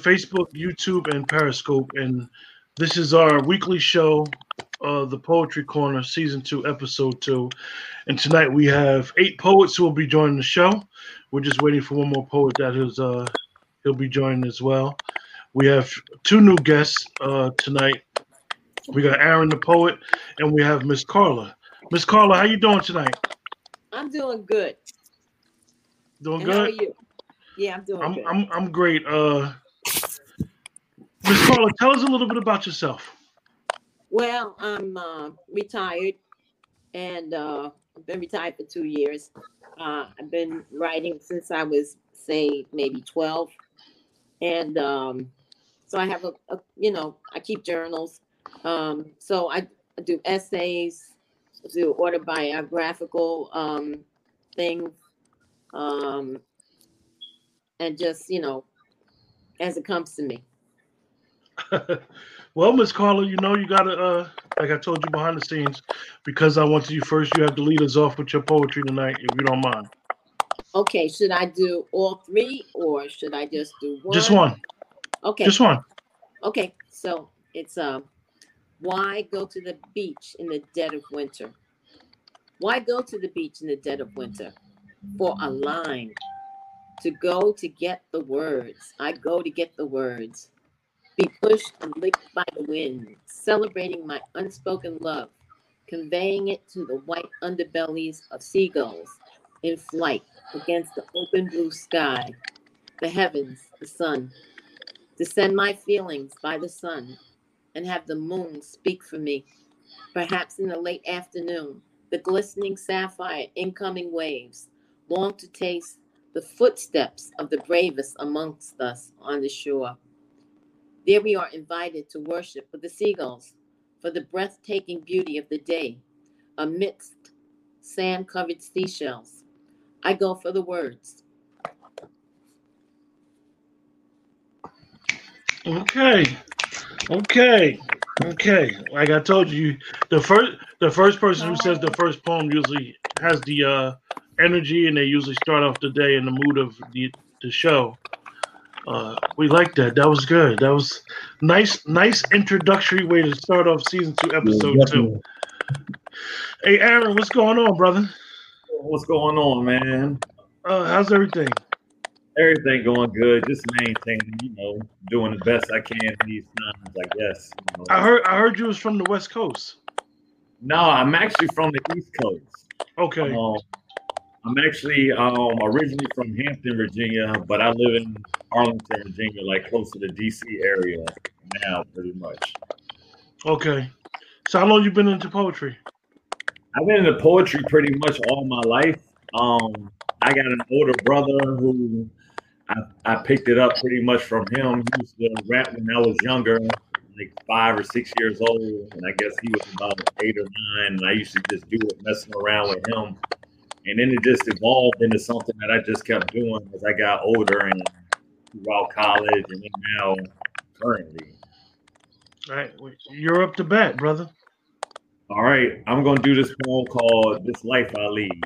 Facebook, YouTube, and Periscope. And this is our weekly show, uh, the Poetry Corner, Season Two, Episode Two. And tonight we have eight poets who will be joining the show. We're just waiting for one more poet that is uh, he'll be joining as well. We have two new guests uh, tonight. We got Aaron the poet, and we have Miss Carla. Miss Carla, how you doing tonight? I'm doing good. Doing And how are good. you? Yeah, I'm doing I'm. I'm I'm great. Uh, Miss Carla, tell us a little bit about yourself. well, I'm uh, retired, and uh, I've been retired for two years. Uh, I've been writing since I was, say, maybe 12, and um, so I have a, a, you know, I keep journals. Um, so I, I do essays, do autobiographical um, things, um, and just you know, as it comes to me. well, Miss Carla, you know you gotta uh, like I told you behind the scenes, because I wanted you first. You have to lead us off with your poetry tonight, if you don't mind. Okay, should I do all three or should I just do one? Just one. Okay. Just one. Okay. So it's um why go to the beach in the dead of winter? Why go to the beach in the dead of winter? For a line. To go to get the words. I go to get the words. Be pushed and licked by the wind, celebrating my unspoken love, conveying it to the white underbellies of seagulls in flight against the open blue sky, the heavens, the sun, to send my feelings by the sun and have the moon speak for me. Perhaps in the late afternoon, the glistening sapphire incoming waves long to taste the footsteps of the bravest amongst us on the shore. There we are invited to worship with the seagulls for the breathtaking beauty of the day amidst sand covered seashells. I go for the words. Okay. Okay. Okay. Like I told you, the first the first person who says the first poem usually has the uh energy and they usually start off the day in the mood of the the show. Uh we like that. That was good. That was nice nice introductory way to start off season two, episode two. Hey Aaron, what's going on, brother? What's going on, man? Uh how's everything? Everything going good. Just maintaining, you know, doing the best I can these times, I guess. you know. I heard I heard you was from the West Coast. No, I'm actually from the East Coast. Okay. Um, I'm actually um, originally from Hampton, Virginia, but I live in Arlington, Virginia, like close to the DC area now, pretty much. Okay. So how long you been into poetry? I've been into poetry pretty much all my life. Um, I got an older brother who I, I picked it up pretty much from him. He used to rap when I was younger, like five or six years old, and I guess he was about eight or nine. And I used to just do it, messing around with him, and then it just evolved into something that I just kept doing as I got older and throughout college, and now currently. All right, well, you're up to bat, brother. All right, I'm gonna do this poem called "This Life I Lead."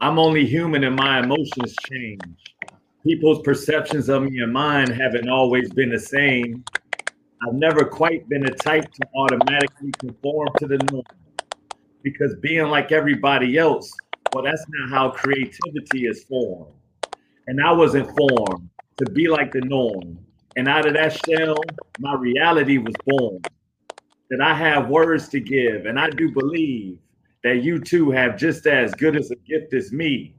I'm only human and my emotions change. People's perceptions of me and mine haven't always been the same. I've never quite been the type to automatically conform to the norm because being like everybody else, well, that's not how creativity is formed. And I wasn't formed to be like the norm. And out of that shell, my reality was born. That I have words to give, and I do believe that you two have just as good as a gift as me.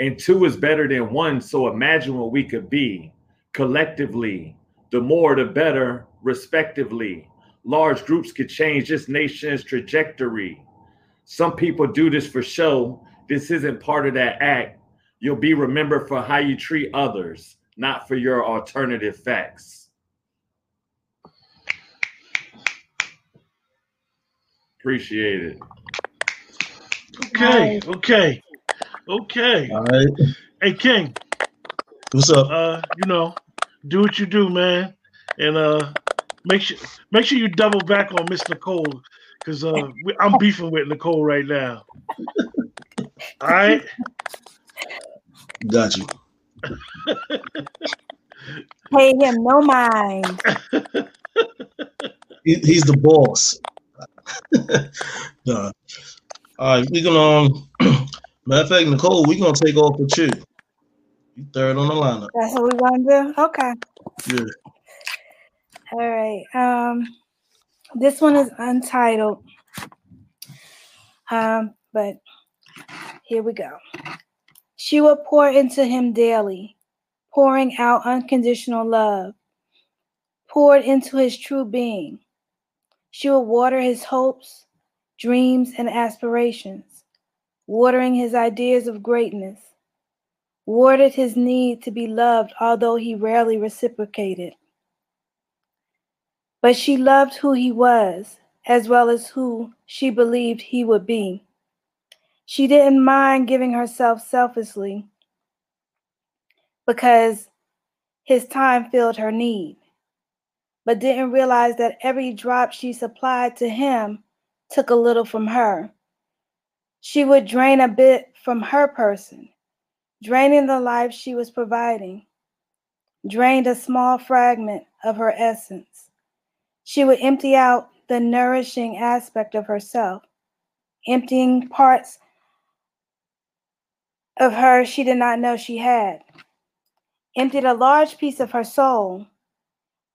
And two is better than one. So imagine what we could be collectively. The more, the better, respectively. Large groups could change this nation's trajectory. Some people do this for show. This isn't part of that act. You'll be remembered for how you treat others, not for your alternative facts. Appreciate it. Okay, okay, okay. All right. Hey, King. What's up? Uh, you know, do what you do, man, and uh, make sure make sure you double back on Miss Nicole, cause uh, we, I'm beefing with Nicole right now. All right. Got you. Pay him no mind. He, he's the boss. nah. All right, we're gonna um matter of fact, Nicole, we're gonna take off with you. You third on the lineup. That's what we want to do. Okay. Yeah. All right. Um, this one is untitled. Um, but here we go. She would pour into him daily, pouring out unconditional love, poured into his true being. She would water his hopes, dreams, and aspirations, watering his ideas of greatness, watered his need to be loved, although he rarely reciprocated. But she loved who he was, as well as who she believed he would be. She didn't mind giving herself selfishly because his time filled her need, but didn't realize that every drop she supplied to him took a little from her. She would drain a bit from her person, draining the life she was providing, drained a small fragment of her essence. She would empty out the nourishing aspect of herself, emptying parts of her she did not know she had, emptied a large piece of her soul,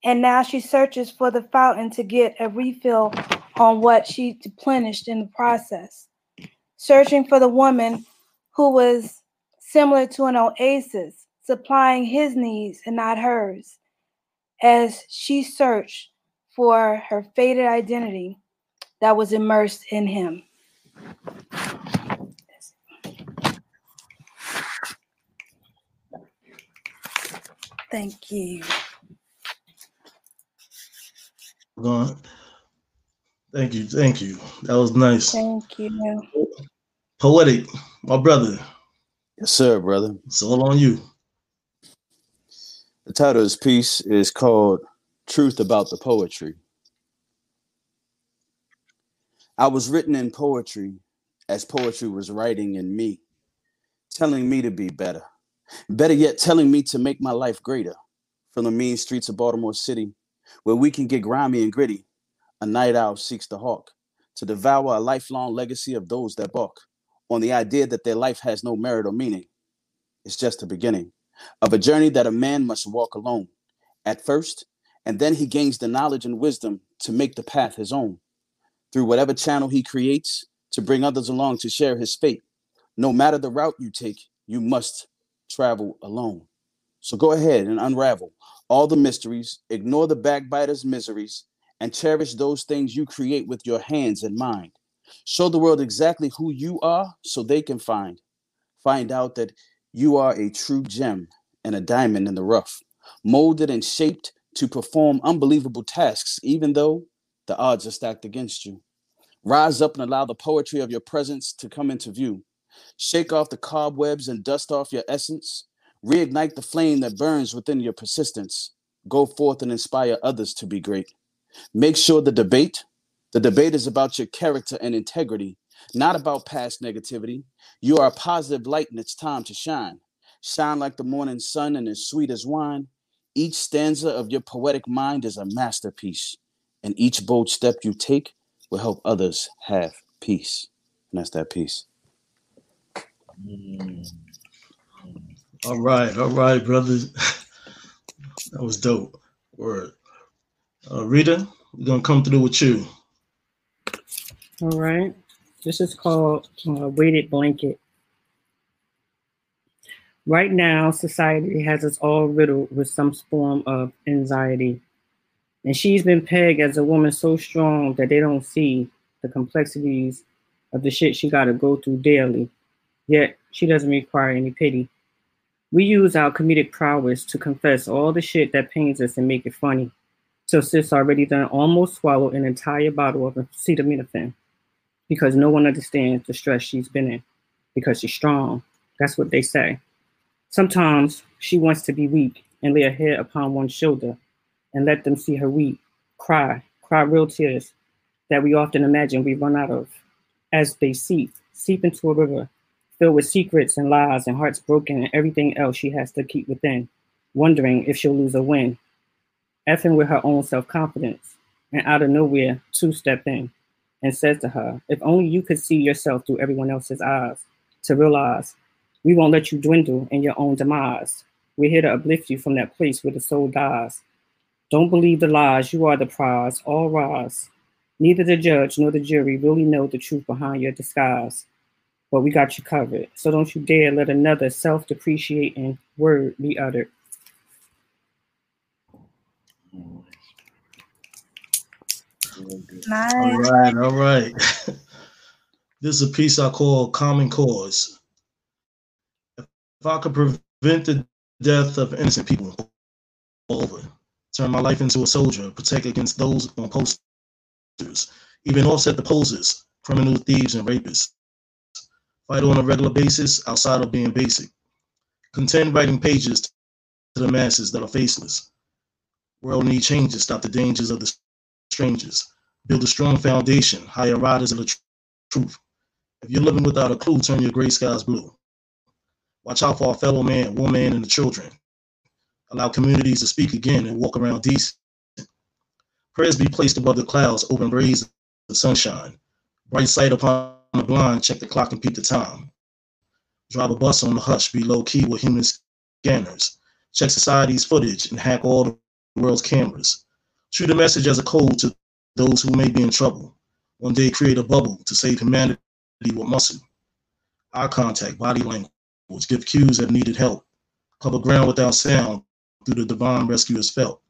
and now she searches for the fountain to get a refill on what she deplenished in the process, searching for the woman who was similar to an oasis, supplying his needs and not hers, as she searched for her faded identity that was immersed in him. Thank you. Go on. Thank you, thank you. That was nice. Thank you. Poetic, my brother. Yes, sir, brother. It's all on you. The title of this piece is called Truth About the Poetry. I was written in poetry as poetry was writing in me, telling me to be better. Better yet, telling me to make my life greater. From the mean streets of Baltimore City, where we can get grimy and gritty, a night owl seeks the hawk to devour a lifelong legacy of those that balk on the idea that their life has no merit or meaning. It's just the beginning of a journey that a man must walk alone at first, and then he gains the knowledge and wisdom to make the path his own through whatever channel he creates to bring others along to share his fate. No matter the route you take, you must travel alone. So go ahead and unravel all the mysteries, ignore the backbiter's miseries, and cherish those things you create with your hands and mind. Show the world exactly who you are so they can find. Find out that you are a true gem and a diamond in the rough, molded and shaped to perform unbelievable tasks, even though the odds are stacked against you. Rise up and allow the poetry of your presence to come into view. Shake off the cobwebs and dust off your essence. Reignite the flame that burns within your persistence. Go forth and inspire others to be great. Make sure the debate, the debate is about your character and integrity, not about past negativity. You are a positive light and it's time to shine. Shine like the morning sun and as sweet as wine. Each stanza of your poetic mind is a masterpiece, and each bold step you take will help others have peace. And that's that peace. All right, all right, brothers. that was dope. Word. Uh, Rita, we're gonna come through with you. All right. This is called uh, weighted blanket. Right now, society has us all riddled with some form of anxiety. And she's been pegged as a woman so strong that they don't see the complexities of the shit she got to go through daily. Yet, she doesn't require any pity. We use our comedic prowess to confess all the shit that pains us and make it funny. So sis already done almost swallowed an entire bottle of acetaminophen because no one understands the stress she's been in because she's strong. That's what they say. Sometimes she wants to be weak and lay her head upon one's shoulder and let them see her weep, cry, cry real tears that we often imagine we run out of as they seep, seep into a river filled with secrets and lies and hearts broken and everything else she has to keep within, wondering if she'll lose or win. Effing with her own self confidence. And out of nowhere, two step in and says to her, If only you could see yourself through everyone else's eyes, to realize we won't let you dwindle in your own demise. We're here to uplift you from that place where the soul dies. Don't believe the lies, you are the prize, all rise. Neither the judge nor the jury really know the truth behind your disguise. But we got you covered. So don't you dare let another self depreciating word be uttered. Nice. All right, all right. this is a piece I call Common Cause. If I could prevent the death of innocent people all over, turn my life into a soldier, protect against those on posters, even offset the posers, criminal thieves and rapists. Fight on a regular basis outside of being basic. Contend writing pages to the masses that are faceless. World need changes, stop the dangers of the strangers. Build a strong foundation, hire riders of the tr- truth. If you're living without a clue, turn your gray skies blue. Watch out for our fellow man, woman, and the children. Allow communities to speak again and walk around decent. Prayers be placed above the clouds, open rays of sunshine. Bright sight upon the blind, check the clock and peep the time. Drive a bus on the hush, be low key with human scanners. Check society's footage and hack all the world's cameras. Shoot a message as a code to those who may be in trouble. One day create a bubble to save humanity with muscle. Eye contact, body language, give cues that needed help. Cover ground without sound through the divine rescuers felt.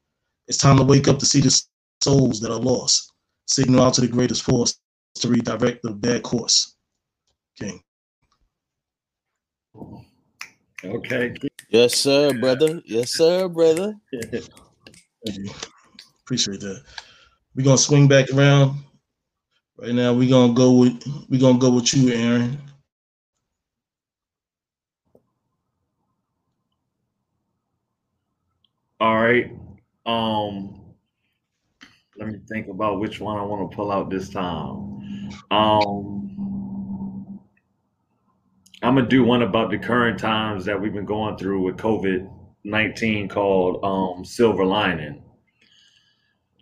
It's time to wake up to see the souls that are lost. Signal out to the greatest force to redirect the bad course. King. Okay. Yes, sir, brother. Yes, sir, brother. Thank you. Appreciate that. We're gonna swing back around. Right now, we're gonna go with we're gonna go with you, Aaron. All right. Um, let me think about which one I want to pull out this time. Um, I'm gonna do one about the current times that we've been going through with COVID nineteen, called um, "Silver Lining."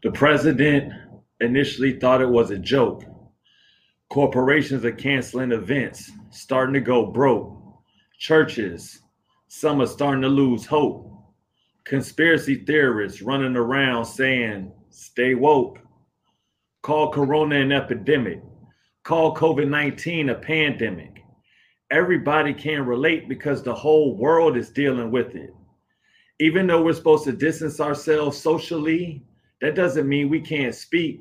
The president initially thought it was a joke. Corporations are canceling events, starting to go broke. Churches, some are starting to lose hope conspiracy theorists running around saying, stay woke. Call Corona an epidemic. Call COVID 19 a pandemic. Everybody can relate because the whole world is dealing with it. Even though we're supposed to distance ourselves socially, that doesn't mean we can't speak.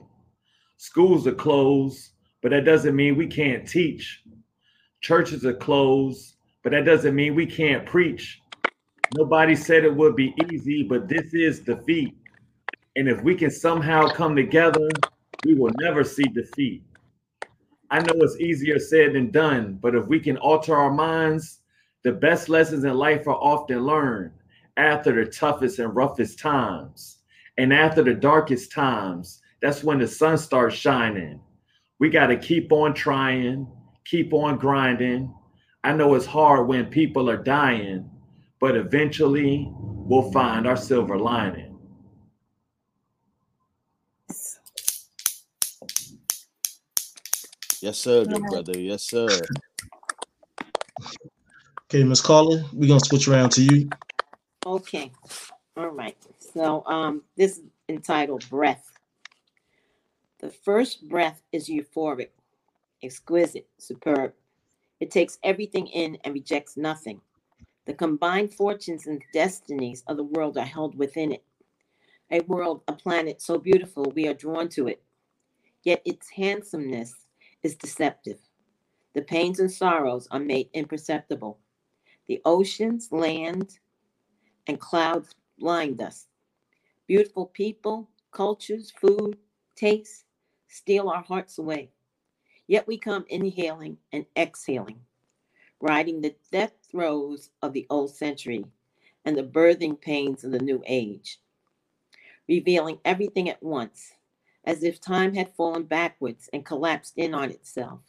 Schools are closed, but that doesn't mean we can't teach. Churches are closed, but that doesn't mean we can't preach. Nobody said it would be easy, but this is defeat. And if we can somehow come together, we will never see defeat. I know it's easier said than done, but if we can alter our minds, the best lessons in life are often learned after the toughest and roughest times. And after the darkest times, that's when the sun starts shining. We got to keep on trying, keep on grinding. I know it's hard when people are dying, but eventually we'll find our silver lining. Yes, sir, good brother. Yes, sir. Okay, Miss Carla, we're gonna switch around to you. Okay. All right. So um this is entitled Breath. The first breath is euphoric, exquisite, superb. It takes everything in and rejects nothing. The combined fortunes and destinies of the world are held within it. A world, a planet so beautiful we are drawn to it. Yet its handsomeness is deceptive. The pains and sorrows are made imperceptible. The oceans, land, and clouds blind us. Beautiful people, cultures, food, tastes steal our hearts away. Yet we come inhaling and exhaling, riding the death throes of the old century and the birthing pains of the new age, revealing everything at once, as if time had fallen backwards and collapsed in on itself,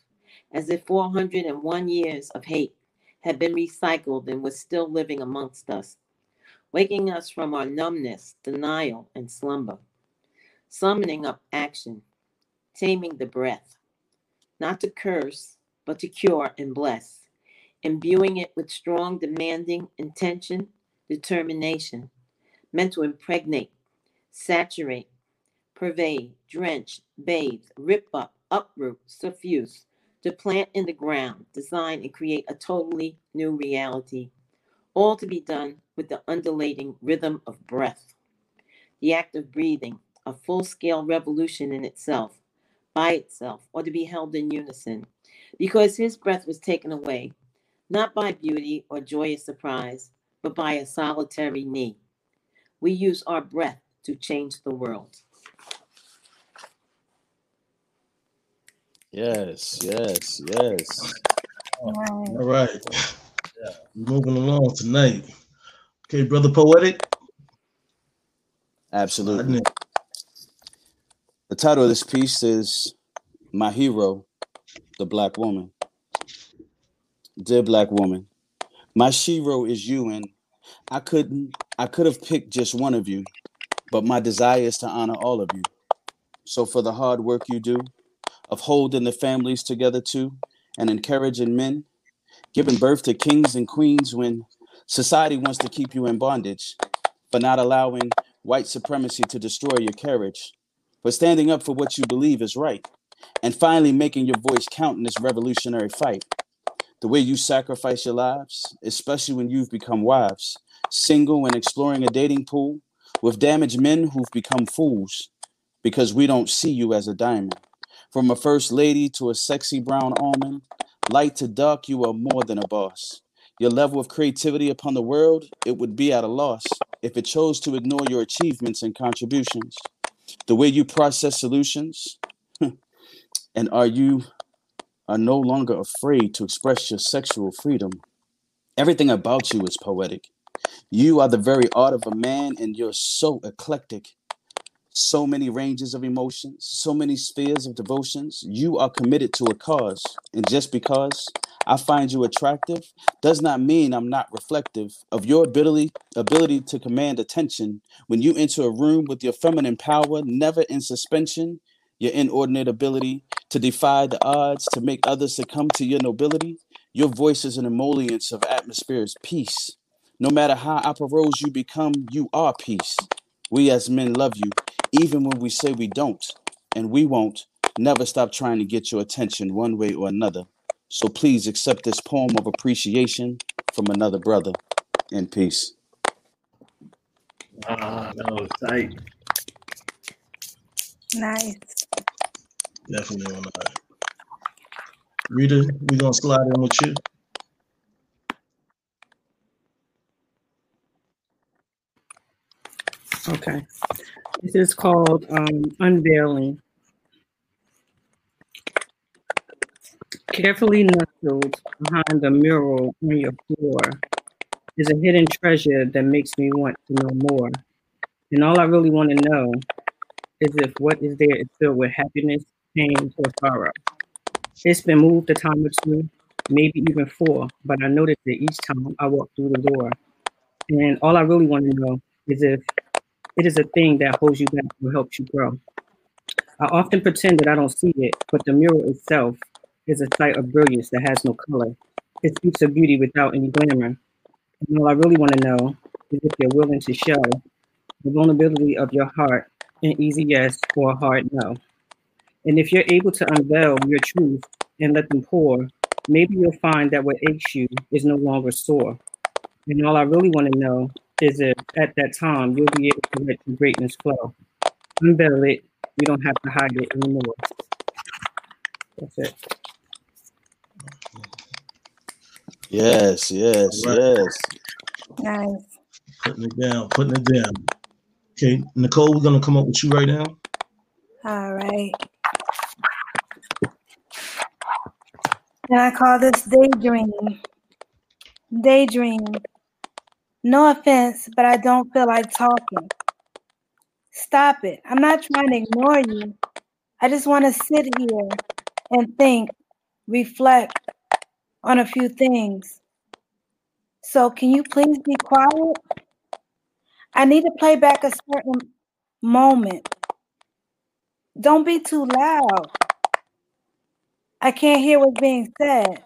as if 401 years of hate had been recycled and was still living amongst us, waking us from our numbness, denial, and slumber, summoning up action, taming the breath, not to curse, but to cure and bless, imbuing it with strong, demanding intention, determination, meant to impregnate, saturate, pervade, drench, bathe, rip up, uproot, suffuse, to plant in the ground, design, and create a totally new reality, all to be done with the undulating rhythm of breath. The act of breathing, a full scale revolution in itself, by itself, or to be held in unison, because his breath was taken away, not by beauty or joyous surprise, but by a solitary knee. We use our breath to change the world. Yes, yes, yes. All right. We're moving along tonight. Okay, brother poetic. Absolutely. The title of this piece is My Hero, the Black Woman. Dear Black Woman, my shero is you, and I couldn't I could have picked just one of you, but my desire is to honor all of you. So for the hard work you do, of holding the families together too, and encouraging men, giving birth to kings and queens when society wants to keep you in bondage, but not allowing white supremacy to destroy your courage, for standing up for what you believe is right, and finally making your voice count in this revolutionary fight. The way you sacrifice your lives, especially when you've become wives, single and exploring a dating pool with damaged men who've become fools because we don't see you as a diamond. From a first lady to a sexy brown almond, light to dark, you are more than a boss. Your level of creativity upon the world, it would be at a loss if it chose to ignore your achievements and contributions. The way you process solutions, and are you are no longer afraid to express your sexual freedom. Everything about you is poetic. You are the very art of a man, and you're so eclectic. So many ranges of emotions, so many spheres of devotions. You are committed to a cause. And just because I find you attractive does not mean I'm not reflective of your ability, ability to command attention when you enter a room with your feminine power never in suspension, your inordinate ability to defy the odds, to make others succumb to your nobility. Your voice is an emollients of atmosphere's peace. No matter how operose you become, you are peace. We as men love you, even when we say we don't, and we won't never stop trying to get your attention one way or another. So please accept this poem of appreciation from another brother in peace. Ah, that was tight. Nice. Definitely on that. Rita, we gonna slide in with you. Okay. This is called um, Unveiling. Carefully nestled behind the mural on your floor is a hidden treasure that makes me want to know more. And all I really want to know is if what is there is filled with happiness, pain, or sorrow. It's been moved a time or two, maybe even four, but I notice it each time I walk through the door. And all I really want to know is if it is a thing that holds you back or helps you grow. I often pretend that I don't see it, but the mural itself is a sight of brilliance that has no color. It speaks of beauty without any glamour. And all I really want to know is if you're willing to show the vulnerability of your heart, an easy yes or a hard no. And if you're able to unveil your truth and let them pour, maybe you'll find that what aches you is no longer sore. And all I really want to know is if at that time you'll be able to let your greatness flow. Unveil it. You don't have to hide it anymore. That's it. Yes, yes, All right. yes. Nice. Putting it down, putting it down. Okay, Nicole, we're gonna come up with you right now. All right. And I call this daydream. Daydream. No offense, but I don't feel like talking. Stop it. I'm not trying to ignore you. I just want to sit here and think, reflect on a few things. So can you please be quiet? I need to play back a certain moment. Don't be too loud. I can't hear what's being said.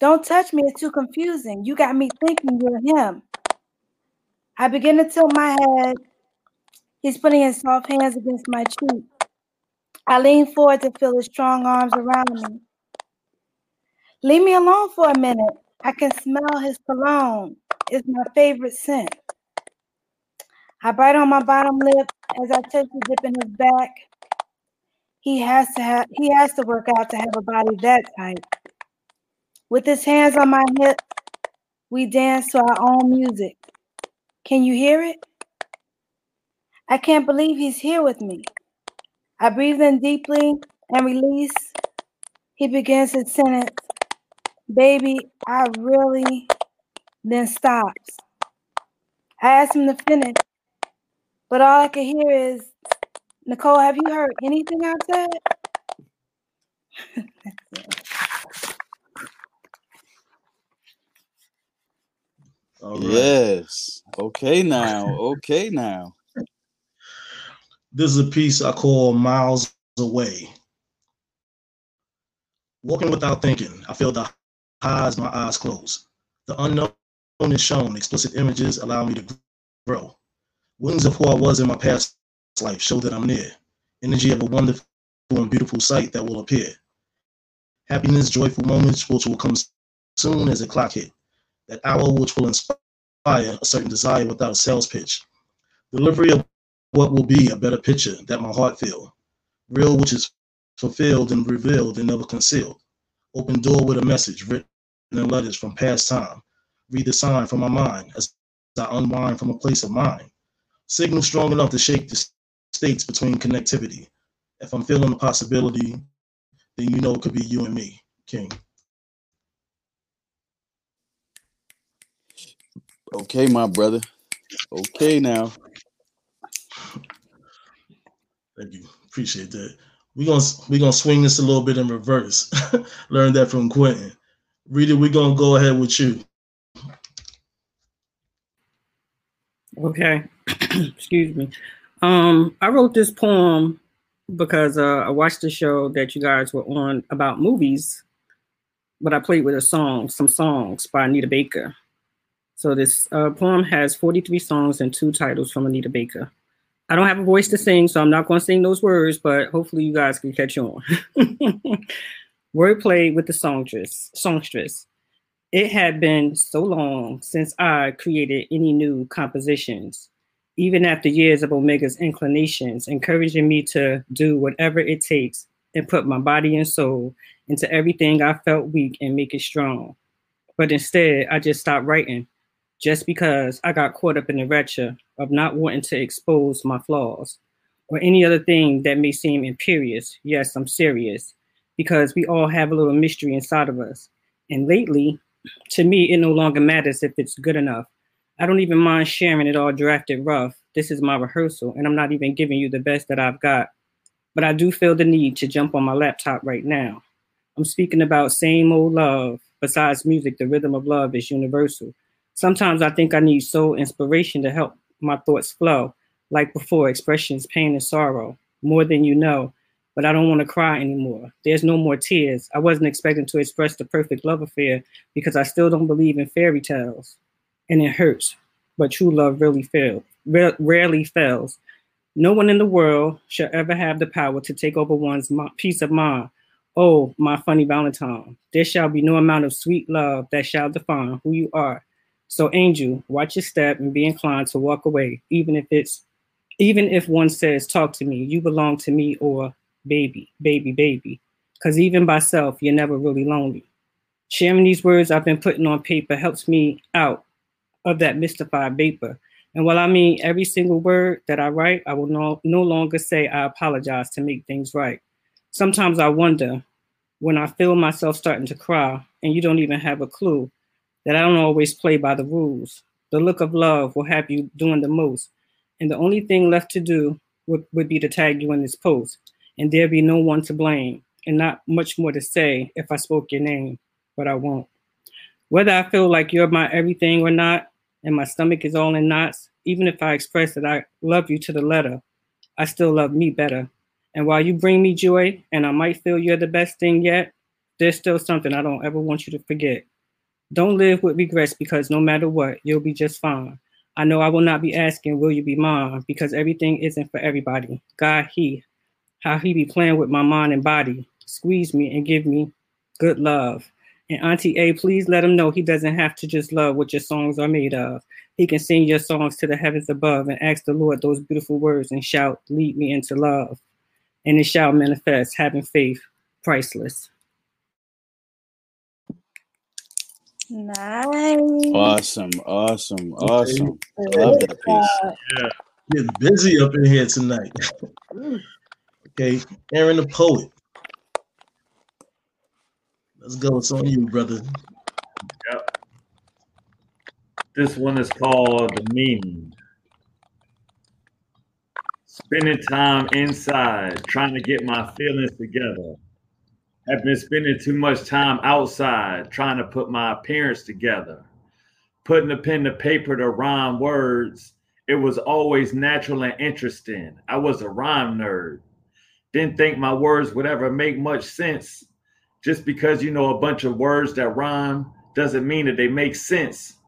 Don't touch me, it's too confusing. You got me thinking you're him. I begin to tilt my head. He's putting his soft hands against my cheek. I lean forward to feel his strong arms around me. Leave me alone for a minute. I can smell his cologne. It's my favorite scent. I bite on my bottom lip as I touch the dip in his back. He has to have he has to work out to have a body that tight. With his hands on my hip, we dance to our own music. Can you hear it? I can't believe he's here with me. I breathe in deeply and release. He begins his sentence. Baby, I really then stops. I ask him to finish, but all I can hear is, Nicole, have you heard anything I've said? right. Yes. Okay now. Okay now. This is a piece I call Miles Away. Walking without thinking, I feel the highs, my eyes closed. The unknown is shown. Explicit images allow me to grow. Wings of who I was in my past life show that I'm near. Energy of a wonderful and beautiful sight that will appear. Happiness, joyful moments which will come soon as the clock hit that hour which will inspire a certain desire without a sales pitch. Delivery of what will be a better picture that my heart feel. Real which is fulfilled and revealed and never concealed. Open door with a message written in letters from past time. Read the sign from my mind as I unwind from a place of mind. Signal strong enough to shake the states between connectivity. If I'm feeling the possibility, then you know it could be you and me, King. Okay, my brother. Okay now. Thank you. Appreciate that. We're gonna we gonna swing this a little bit in reverse. Learn that from Quentin. Rita, we're gonna go ahead with you. Okay. Excuse me. Um, I wrote this poem because uh, I watched the show that you guys were on about movies, but I played with a song, some songs by Anita Baker. So this uh, poem has 43 songs and two titles from Anita Baker. I don't have a voice to sing, so I'm not going to sing those words, but hopefully you guys can catch on. Wordplay with the songstress. Songstress. It had been so long since I created any new compositions, even after years of Omega's inclinations, encouraging me to do whatever it takes and put my body and soul into everything I felt weak and make it strong. But instead, I just stopped writing just because I got caught up in the rapture of not wanting to expose my flaws or any other thing that may seem imperious. Yes, I'm serious because we all have a little mystery inside of us. And lately, to me, it no longer matters if it's good enough. I don't even mind sharing it all drafted rough. This is my rehearsal, and I'm not even giving you the best that I've got. But I do feel the need to jump on my laptop right now. I'm speaking about same old love. Besides music, the rhythm of love is universal. Sometimes I think I need soul inspiration to help my thoughts flow. Like before, expressions, pain, and sorrow, more than you know. But I don't want to cry anymore. There's no more tears. I wasn't expecting to express the perfect love affair because I still don't believe in fairy tales. And it hurts. But true love really fails, rarely fails. No one in the world shall ever have the power to take over one's peace of mind. Oh, my funny Valentine, there shall be no amount of sweet love that shall define who you are. So, angel, watch your step and be inclined to walk away, even if it's, even if one says, "Talk to me," you belong to me, or "Baby, baby, baby," because even by self, you're never really lonely. Sharing these words I've been putting on paper helps me out of that mystified vapor. And while I mean every single word that I write, I will no, no longer say I apologize to make things right. Sometimes I wonder when I feel myself starting to cry and you don't even have a clue that I don't always play by the rules. The look of love will have you doing the most. And the only thing left to do would, would be to tag you in this post. And there be no one to blame. And not much more to say if I spoke your name, but I won't. Whether I feel like you're my everything or not, and my stomach is all in knots, even if I express that I love you to the letter, I still love me better. And while you bring me joy, and I might feel you're the best thing yet, there's still something I don't ever want you to forget. Don't live with regrets because no matter what, you'll be just fine. I know I will not be asking, will you be mine? Because everything isn't for everybody. God, He, how He be playing with my mind and body, squeeze me and give me good love. And Auntie A, please let him know he doesn't have to just love what your songs are made of. He can sing your songs to the heavens above and ask the Lord those beautiful words and shout, Lead me into love. And it shall manifest, having faith, priceless. Nice. Awesome, awesome, awesome. I Love that piece. Yeah. Getting busy up in here tonight. okay, Aaron the poet. Let's go. It's on you, brother. Yep. This one is called The Meaning. Spending time inside, trying to get my feelings together. Have been spending too much time outside, trying to put my appearance together. Putting a pen to paper to rhyme words, it was always natural and interesting. I was a rhyme nerd. Didn't think my words would ever make much sense. Just because you know a bunch of words that rhyme doesn't mean that they make sense.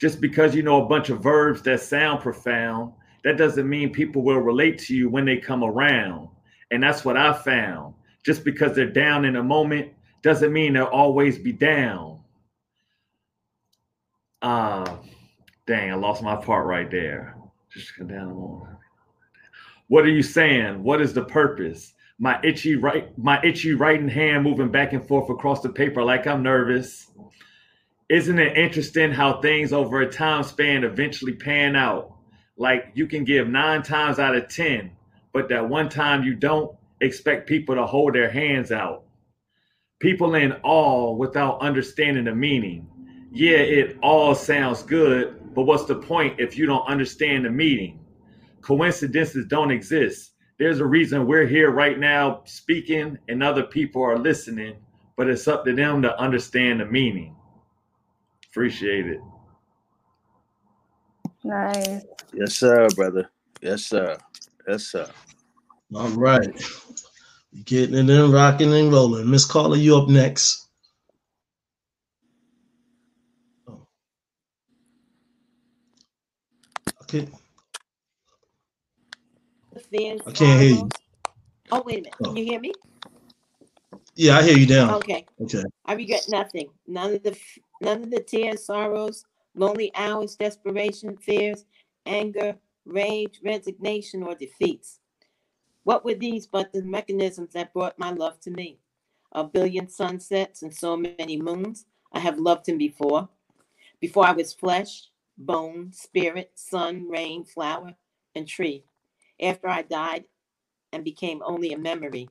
Just because you know a bunch of verbs that sound profound, that doesn't mean people will relate to you when they come around. And that's what I found. Just because they're down in a moment doesn't mean they'll always be down. Uh, dang, I lost my part right there. Just go down a moment. What are you saying? What is the purpose? My itchy right, my itchy writing hand moving back and forth across the paper like I'm nervous. Isn't it interesting how things over a time span eventually pan out? Like you can give nine times out of 10, but that one time you don't expect people to hold their hands out. People in awe without understanding the meaning. Yeah, it all sounds good, but what's the point if you don't understand the meaning? Coincidences don't exist. There's a reason we're here right now speaking and other people are listening, but it's up to them to understand the meaning. Appreciate it. Nice. Yes, sir, brother. Yes, sir. Yes, sir. All right. Getting it in, rocking and rolling. Miss Carla, you up next. Oh. Okay. I can't hear you. Oh, wait a minute. Oh. Can you hear me? Yeah, I hear you down. Okay. Okay. I regret nothing. None of the none of the tears, sorrows, lonely hours, desperation, fears, anger, rage, resignation, or defeats. What were these but the mechanisms that brought my love to me? A billion sunsets and so many moons. I have loved him before. Before I was flesh, bone, spirit, sun, rain, flower, and tree. After I died and became only a memory.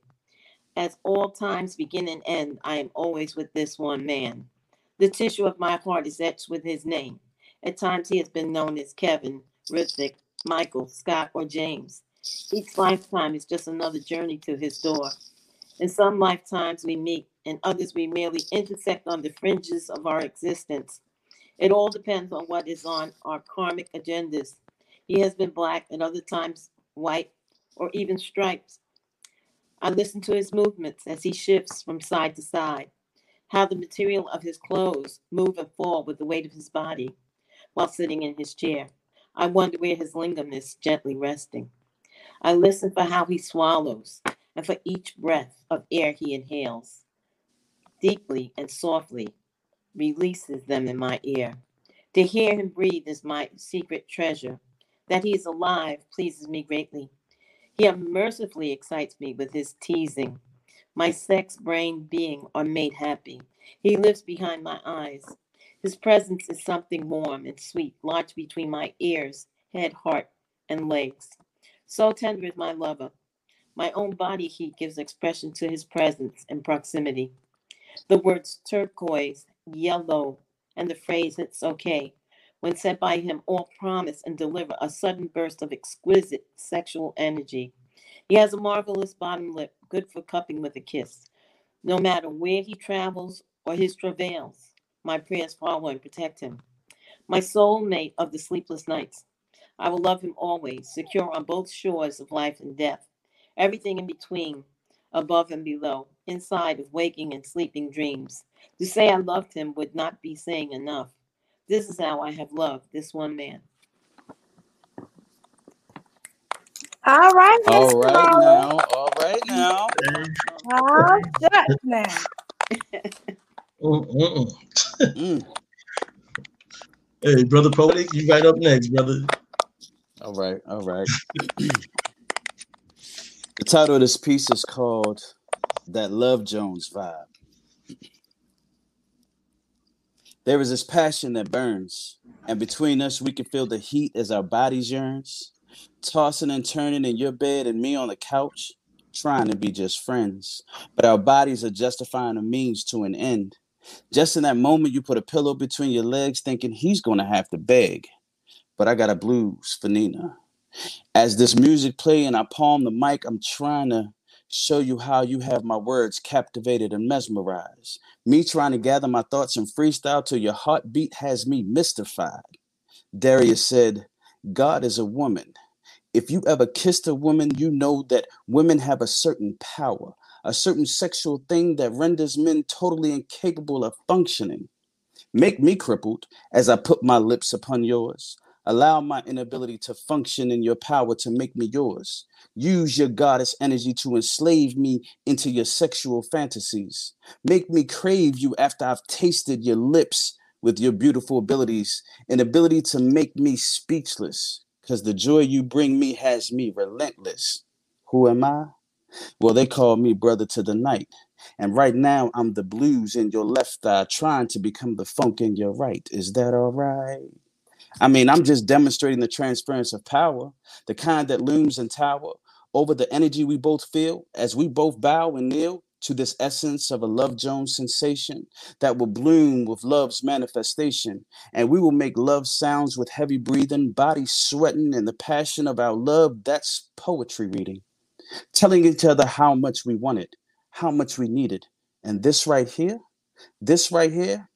As all times begin and end, I am always with this one man. The tissue of my heart is etched with his name. At times he has been known as Kevin, Rithik, Michael, Scott, or James. Each lifetime is just another journey to his door. In some lifetimes we meet, in others we merely intersect on the fringes of our existence. It all depends on what is on our karmic agendas. He has been black, at other times white, or even striped. I listen to his movements as he shifts from side to side, how the material of his clothes move and fall with the weight of his body while sitting in his chair. I wonder where his lingam is gently resting. I listen for how he swallows and for each breath of air he inhales. Deeply and softly releases them in my ear. To hear him breathe is my secret treasure. That he is alive pleases me greatly. He unmercifully excites me with his teasing. My sex brain being are made happy. He lives behind my eyes. His presence is something warm and sweet, lodged between my ears, head, heart, and legs. So tender is my lover. My own body heat gives expression to his presence and proximity. The words turquoise, yellow, and the phrase it's okay, when said by him, all promise and deliver a sudden burst of exquisite sexual energy. He has a marvelous bottom lip, good for cupping with a kiss. No matter where he travels or his travails, my prayers follow and protect him. My soulmate of the sleepless nights. I will love him always, secure on both shores of life and death, everything in between, above and below, inside of waking and sleeping dreams. To say I loved him would not be saying enough. This is how I have loved this one man. All right, Miss All right Lola. now. All right now. All set now. Mm-mm. Mm. Hey, brother poetic, you right up next, brother. All right. All right. the title of this piece is called That Love Jones Vibe. There is this passion that burns, and between us, we can feel the heat as our bodies yearns, tossing and turning in your bed and me on the couch, trying to be just friends. But our bodies are justifying a means to an end. Just in that moment, you put a pillow between your legs, thinking he's going to have to beg. But I got a blues for Nina. As this music play and I palm the mic, I'm trying to show you how you have my words captivated and mesmerized. Me trying to gather my thoughts and freestyle till your heartbeat has me mystified. Darius said, God is a woman. If you ever kissed a woman, you know that women have a certain power, a certain sexual thing that renders men totally incapable of functioning. Make me crippled as I put my lips upon yours. Allow my inability to function in your power to make me yours. Use your goddess energy to enslave me into your sexual fantasies. Make me crave you after I've tasted your lips with your beautiful abilities, an ability to make me speechless, because the joy you bring me has me relentless. Who am I? Well, they call me brother to the night. And right now, I'm the blues in your left thigh, trying to become the funk in your right. Is that all right? I mean, I'm just demonstrating the transference of power, the kind that looms and tower over the energy we both feel as we both bow and kneel to this essence of a Love Jones sensation that will bloom with love's manifestation. And we will make love sounds with heavy breathing, bodies sweating, and the passion of our love. That's poetry reading, telling each other how much we want it, how much we need it. And this right here, this right here,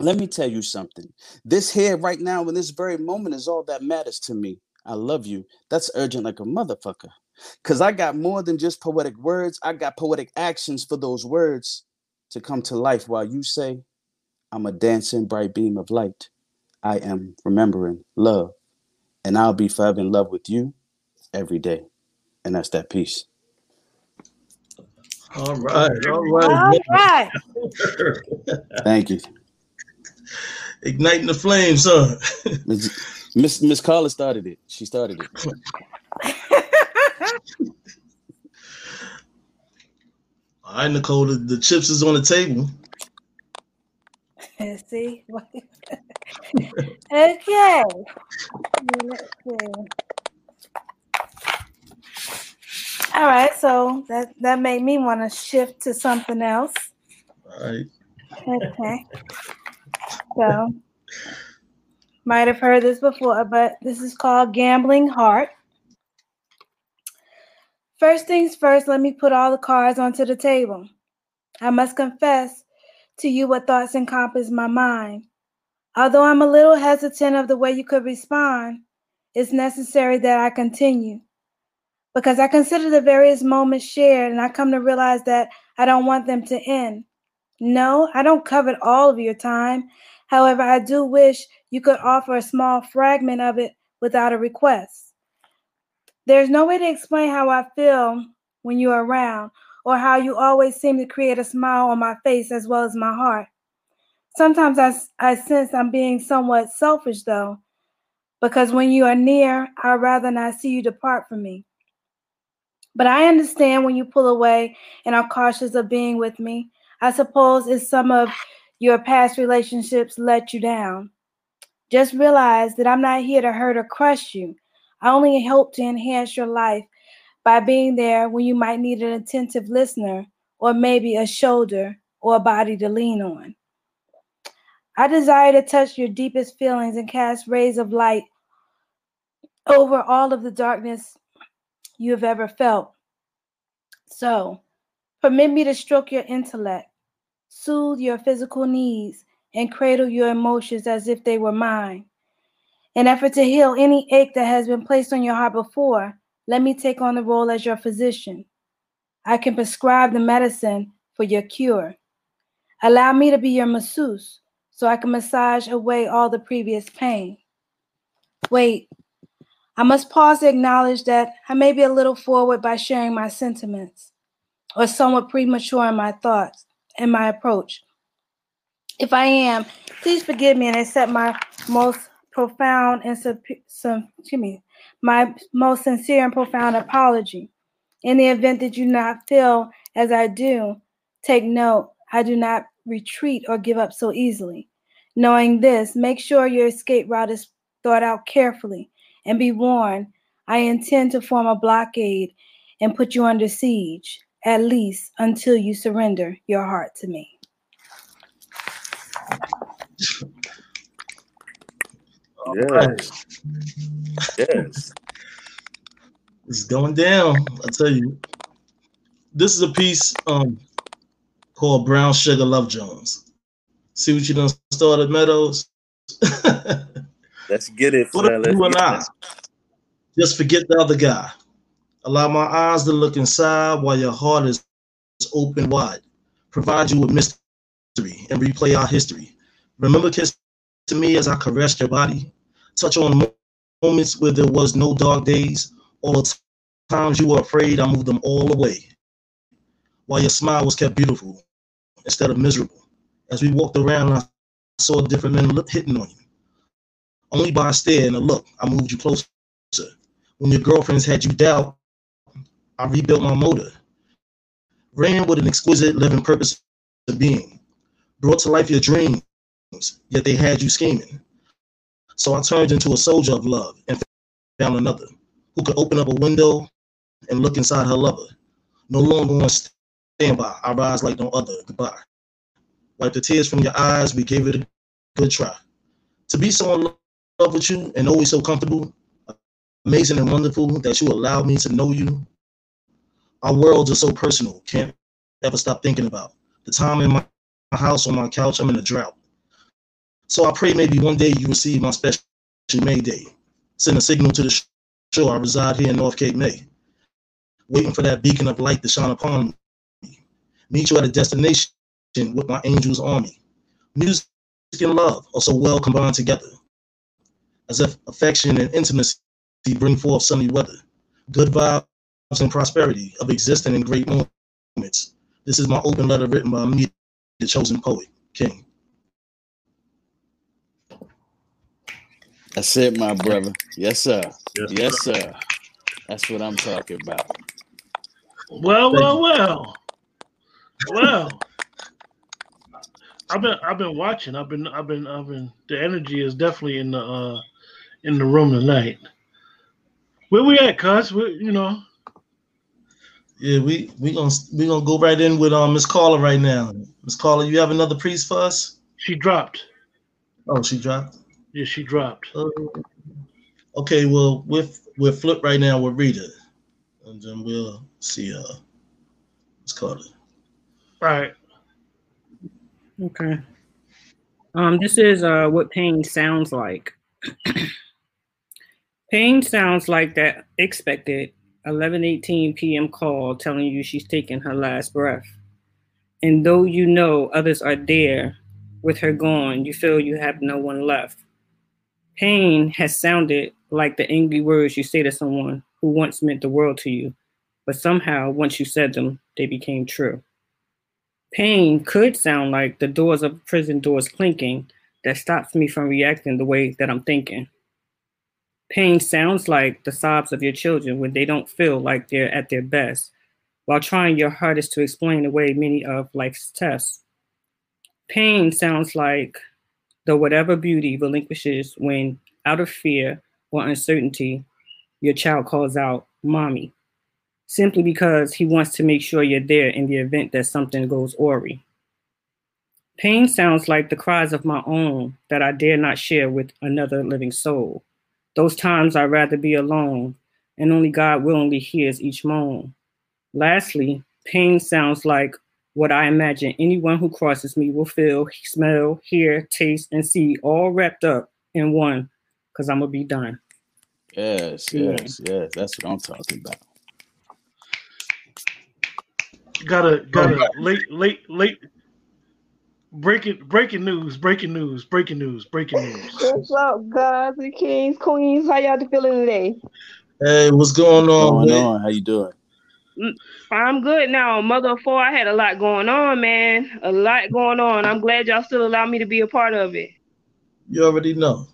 let me tell you something. This here right now in this very moment is all that matters to me. I love you. That's urgent like a motherfucker. Cause I got more than just poetic words. I got poetic actions for those words to come to life while you say, I'm a dancing bright beam of light. I am remembering love. And I'll be forever in love with you every day. And that's that piece. All right, all All right. right. Thank you. Igniting the flames, huh? Miss Miss Miss Carla started it. She started it. All right, Nicole, the, the chips is on the table. See? okay. Let's see. All right, so that that made me want to shift to something else. All right. Okay. So, might have heard this before, but this is called Gambling Heart. First things first, let me put all the cards onto the table. I must confess to you what thoughts encompass my mind. Although I'm a little hesitant of the way you could respond, it's necessary that I continue because I consider the various moments shared and I come to realize that I don't want them to end. No, I don't covet all of your time. However, I do wish you could offer a small fragment of it without a request. There's no way to explain how I feel when you're around or how you always seem to create a smile on my face as well as my heart. Sometimes I, I sense I'm being somewhat selfish though, because when you are near, I'd rather not see you depart from me. But I understand when you pull away and are cautious of being with me. I suppose it's some of your past relationships let you down. Just realize that I'm not here to hurt or crush you. I only hope to enhance your life by being there when you might need an attentive listener or maybe a shoulder or a body to lean on. I desire to touch your deepest feelings and cast rays of light over all of the darkness you have ever felt. So, permit me to stroke your intellect, soothe your physical needs, and cradle your emotions as if they were mine. In effort to heal any ache that has been placed on your heart before, let me take on the role as your physician. I can prescribe the medicine for your cure. Allow me to be your masseuse so I can massage away all the previous pain. Wait, I must pause to acknowledge that I may be a little forward by sharing my sentiments or somewhat premature in my thoughts and my approach. If I am, please forgive me and accept my most profound and some, excuse me, my most sincere and profound apology. In the event that you not feel as I do, take note, I do not retreat or give up so easily. Knowing this, make sure your escape route is thought out carefully and be warned, I intend to form a blockade and put you under siege, at least until you surrender your heart to me. Yes. Yes. It's going down. I tell you. This is a piece um, called Brown Sugar Love Jones. See what you done started, Meadows? Let's get it. What if you and I just forget the other guy? Allow my eyes to look inside while your heart is open wide. Provide you with mystery and replay our history. Remember kiss to me as I caressed your body. Touch on moments where there was no dark days. All the times you were afraid, I moved them all away. While your smile was kept beautiful instead of miserable. As we walked around, I saw different men hitting on you. Only by a stare and a look, I moved you closer. When your girlfriends had you doubt, I rebuilt my motor. Ran with an exquisite living purpose of being. Brought to life your dreams, yet they had you scheming. So I turned into a soldier of love and found another who could open up a window and look inside her lover. No longer on standby, I rise like no other. Goodbye. Wipe the tears from your eyes, we gave it a good try. To be so in love with you and always so comfortable, amazing and wonderful that you allowed me to know you. Our worlds are so personal, can't ever stop thinking about. The time in my house on my couch, I'm in a drought. So I pray maybe one day you receive my special May Day. Send a signal to the shore. I reside here in North Cape May, waiting for that beacon of light to shine upon me. Meet you at a destination with my angels army. Music and love are so well combined together, as if affection and intimacy bring forth sunny weather, good vibes and prosperity of existing in great moments. This is my open letter written by me, the chosen poet, King. That's it, my brother. Yes, sir. Yes, Yes, sir. That's what I'm talking about. Well, well, well, well. I've been I've been watching. I've been I've been I've been. The energy is definitely in the uh in the room tonight. Where we at, cuz? We, you know. Yeah, we we gonna we gonna go right in with um Miss Carla right now. Miss Carla, you have another priest for us? She dropped. Oh, she dropped. Yeah, she dropped. Uh, okay, well we're we're flip right now with Rita, and then we'll see uh Miss Carla. All right. Okay. Um, this is uh what pain sounds like. pain sounds like that expected 11:18 p.m. call telling you she's taking her last breath. And though you know others are there with her gone, you feel you have no one left. Pain has sounded like the angry words you say to someone who once meant the world to you, but somehow once you said them, they became true. Pain could sound like the doors of prison doors clinking that stops me from reacting the way that I'm thinking. Pain sounds like the sobs of your children when they don't feel like they're at their best, while trying your hardest to explain away many of life's tests. Pain sounds like the whatever beauty relinquishes when, out of fear or uncertainty, your child calls out, Mommy, simply because he wants to make sure you're there in the event that something goes awry. Pain sounds like the cries of my own that I dare not share with another living soul. Those times I'd rather be alone, and only God willingly hears each moan. Lastly, pain sounds like what I imagine anyone who crosses me will feel, smell, hear, taste, and see all wrapped up in one, because I'm gonna be done. Yes, Yeah. yes, yes. That's what I'm talking about. Got a got a late late late breaking breaking news breaking news breaking news breaking news. What's up, guys and kings, queens? How y'all feeling today? Hey, what's going on? Going man? on? How you doing? Mm, I'm good now. Mother of four, I had a lot going on, man. A lot going on. I'm glad y'all still allow me to be a part of it. You already know.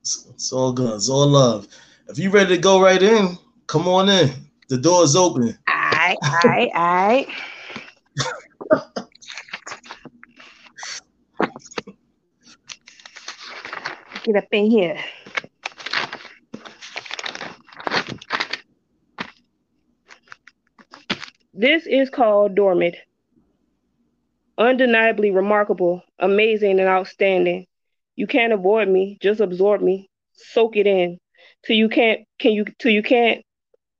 It's, it's all good. It's all love. If you ready to go right in, come on in. The door is open. Alright, alright, alright. Get up in here. This is called Dormant. Undeniably remarkable, amazing, and outstanding. You can't avoid me, just absorb me, soak it in. Till you can't can you till you can't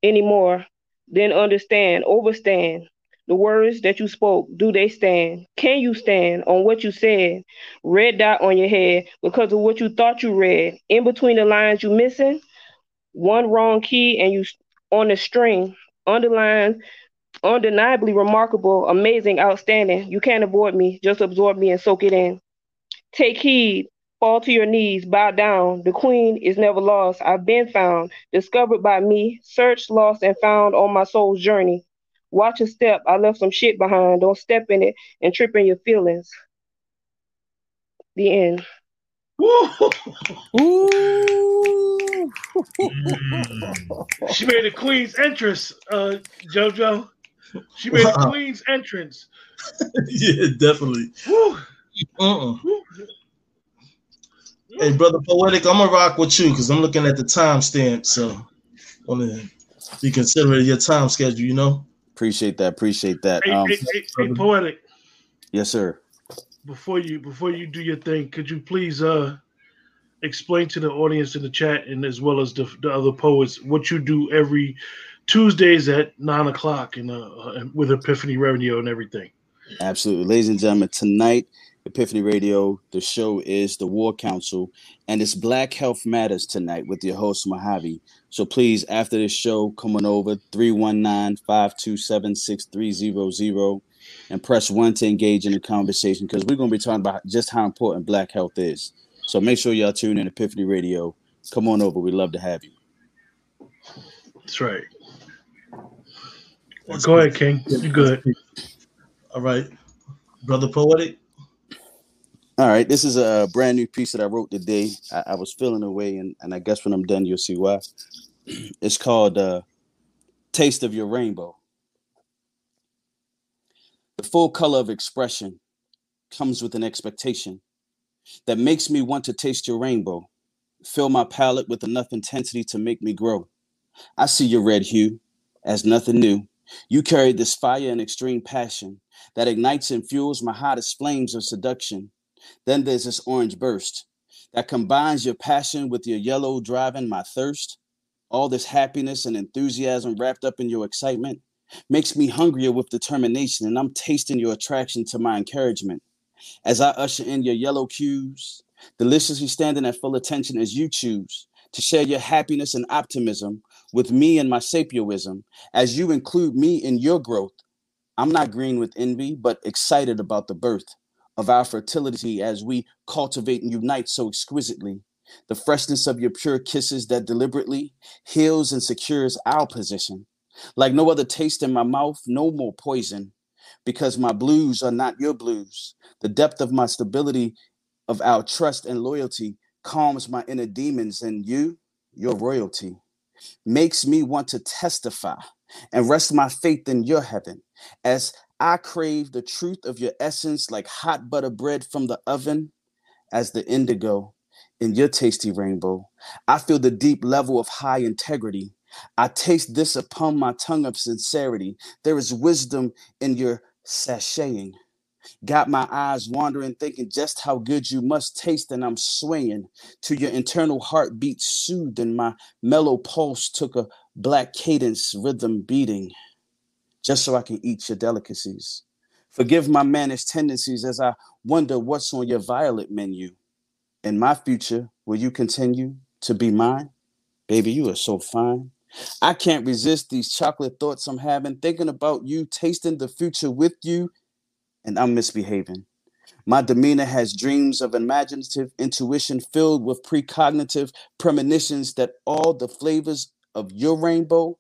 anymore. Then understand, overstand. The words that you spoke, do they stand? Can you stand on what you said? Red dot on your head because of what you thought you read. In between the lines you missing, one wrong key and you on the string. Underline undeniably remarkable, amazing, outstanding. You can't avoid me. Just absorb me and soak it in. Take heed. Fall to your knees. Bow down. The queen is never lost. I've been found, discovered by me, searched, lost, and found on my soul's journey. Watch a step. I left some shit behind. Don't step in it and trip in your feelings. The end. Ooh. She made a queen's entrance, uh, JoJo. She made a queen's entrance. yeah, definitely. Woo. Uh-uh. Hey, brother poetic, I'm gonna rock with you because I'm looking at the timestamp, so want to be considerate of your time schedule. You know. Appreciate that. Appreciate that. Hey, Um, hey, hey, hey, poetic. yes, sir. Before you before you do your thing, could you please uh explain to the audience in the chat and as well as the, the other poets what you do every Tuesdays at nine o'clock and uh, uh, with Epiphany Radio and everything. Absolutely. Ladies and gentlemen, tonight, Epiphany Radio, the show is the War Council, and it's Black Health Matters tonight with your host, Mojave. So please, after this show, come on over 319 527 6300 and press one to engage in the conversation because we're going to be talking about just how important Black health is. So make sure y'all tune in Epiphany Radio. Come on over. We'd love to have you. That's right. Well, go ahead, King. You're good? All right, brother poetic. All right, this is a brand new piece that I wrote today. I, I was feeling away, and, and I guess when I'm done, you'll see why. It's called uh, Taste of Your Rainbow. The full color of expression comes with an expectation that makes me want to taste your rainbow, fill my palate with enough intensity to make me grow. I see your red hue as nothing new. You carry this fire and extreme passion that ignites and fuels my hottest flames of seduction. Then there's this orange burst that combines your passion with your yellow driving my thirst. All this happiness and enthusiasm wrapped up in your excitement makes me hungrier with determination, and I'm tasting your attraction to my encouragement. As I usher in your yellow cues, deliciously standing at full attention as you choose to share your happiness and optimism with me and my sapioism, as you include me in your growth. I'm not green with envy, but excited about the birth of our fertility as we cultivate and unite so exquisitely. The freshness of your pure kisses that deliberately heals and secures our position. Like no other taste in my mouth, no more poison, because my blues are not your blues. The depth of my stability, of our trust and loyalty, calms my inner demons, and you, your royalty, makes me want to testify and rest my faith in your heaven as I crave the truth of your essence like hot butter bread from the oven as the indigo in your tasty rainbow. I feel the deep level of high integrity. I taste this upon my tongue of sincerity. There is wisdom in your sashaying. Got my eyes wandering, thinking just how good you must taste, and I'm swaying to your internal heartbeat, soothed, and my mellow pulse took a black cadence rhythm beating just so I can eat your delicacies. Forgive my mannish tendencies as I wonder what's on your violet menu. In my future, will you continue to be mine? Baby, you are so fine. I can't resist these chocolate thoughts I'm having, thinking about you, tasting the future with you, and I'm misbehaving. My demeanor has dreams of imaginative intuition filled with precognitive premonitions that all the flavors of your rainbow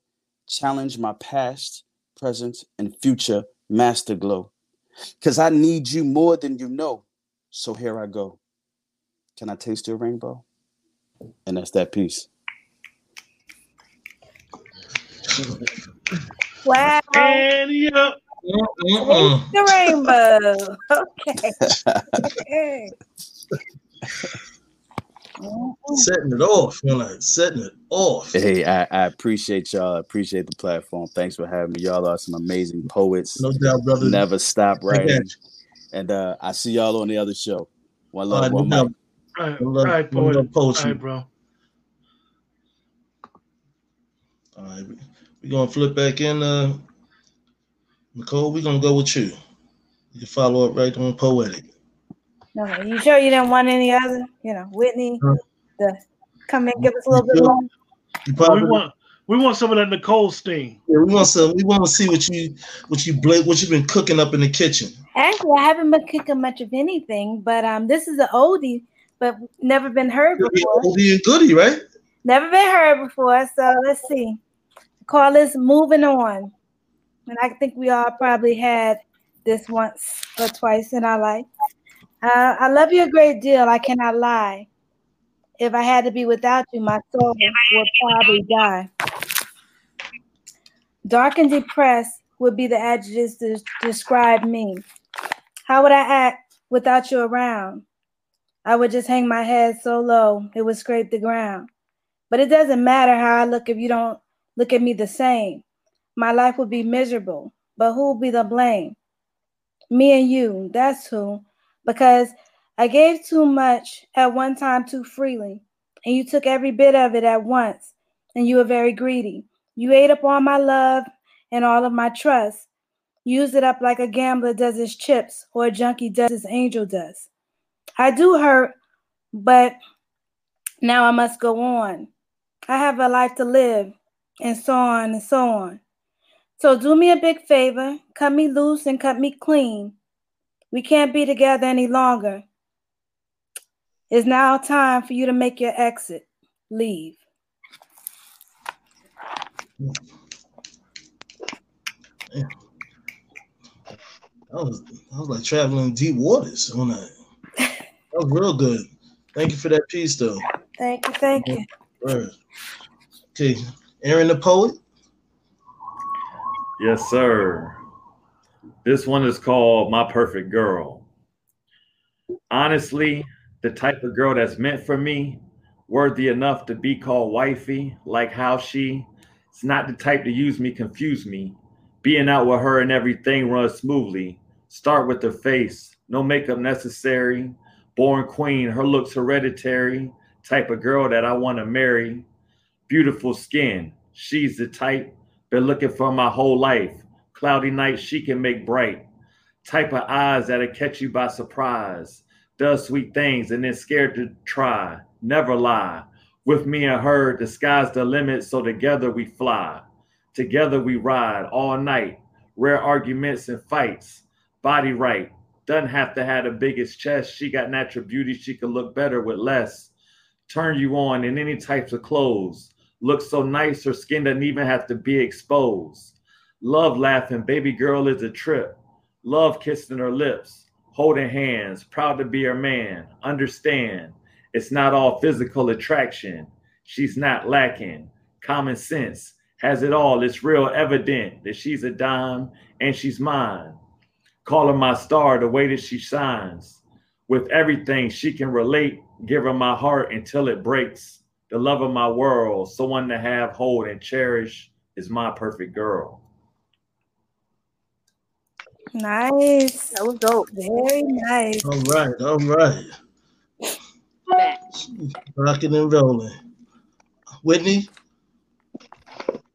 challenge my past, present, and future master glow. Because I need you more than you know. So here I go. Can I taste your rainbow? And that's that piece. Wow. And. The rainbow. Okay. Okay. Setting it off, you know, setting it off. Hey, I, I appreciate y'all. I appreciate the platform. Thanks for having me. Y'all are some amazing poets. No doubt, brother. Never stop I writing. And uh, I see y'all on the other show. One love, right, one doubt. mic. All right, love- right, one poet. love All poetry. bro. All right, we're gonna flip back in. Uh, Nicole, we're gonna go with you. You can follow up right on poetic. No, you sure you didn't want any other? You know, Whitney, Huh? the come and give us a little bit more. You We want we want some of that Nicole steam. yeah, we want some. We want to see what you what you bla- what you've been cooking up in the kitchen. Actually, I haven't been cooking much of anything, but um, this is an oldie, but never been heard before. Oldie and goodie, right? Never been heard before. So let's see. Call this moving on, and I think we all probably had this once or twice in our life. Uh, I love you a great deal. I cannot lie. If I had to be without you, my soul would probably die. Dark and depressed would be the adjectives to describe me. How would I act without you around? I would just hang my head so low it would scrape the ground. But it doesn't matter how I look if you don't look at me the same. My life would be miserable, but who'll be the blame? Me and you, that's who. Because I gave too much at one time too freely, and you took every bit of it at once, and you were very greedy. You ate up all my love and all of my trust. Used it up like a gambler does his chips or a junkie does his angel dust. I do hurt, but now I must go on. I have a life to live, and so on and so on. So do me a big favor, cut me loose and cut me clean. We can't be together any longer. It's now time for you to make your exit. Leave. I was I was like traveling deep waters on that. That was real good. Thank you for that piece, though. Thank you, thank you. Okay, Aaron the poet. Yes, sir. This one is called My Perfect Girl. Honestly, the type of girl that's meant for me, worthy enough to be called wifey, like how she, it's not the type to use me, confuse me. Being out with her and everything runs smoothly. Start with the face, no makeup necessary. Born queen, her looks hereditary. Type of girl that I want to marry. Beautiful skin, she's the type. Been looking for my whole life. Cloudy nights she can make bright. Type of eyes that'll catch you by surprise. Does sweet things and then scared to try. Never lie. With me and her, the sky's the limit, so together we fly. Together we ride all night. Rare arguments and fights. Body right. Doesn't have to have the biggest chest. She got natural beauty. She can look better with less. Turn you on in any types of clothes. Look so nice, her skin doesn't even have to be exposed. Love laughing, baby girl is a trip. Love kissing her lips, holding hands, proud to be her man. Understand, it's not all physical attraction. She's not lacking. Common sense has it all. It's real evident that she's a dime and she's mine. Call her my star the way that she shines. With everything she can relate, give her my heart until it breaks. The love of my world, someone to have, hold, and cherish is my perfect girl. Nice. That was dope. Very nice. All right, all right. Rocking and rolling. Whitney.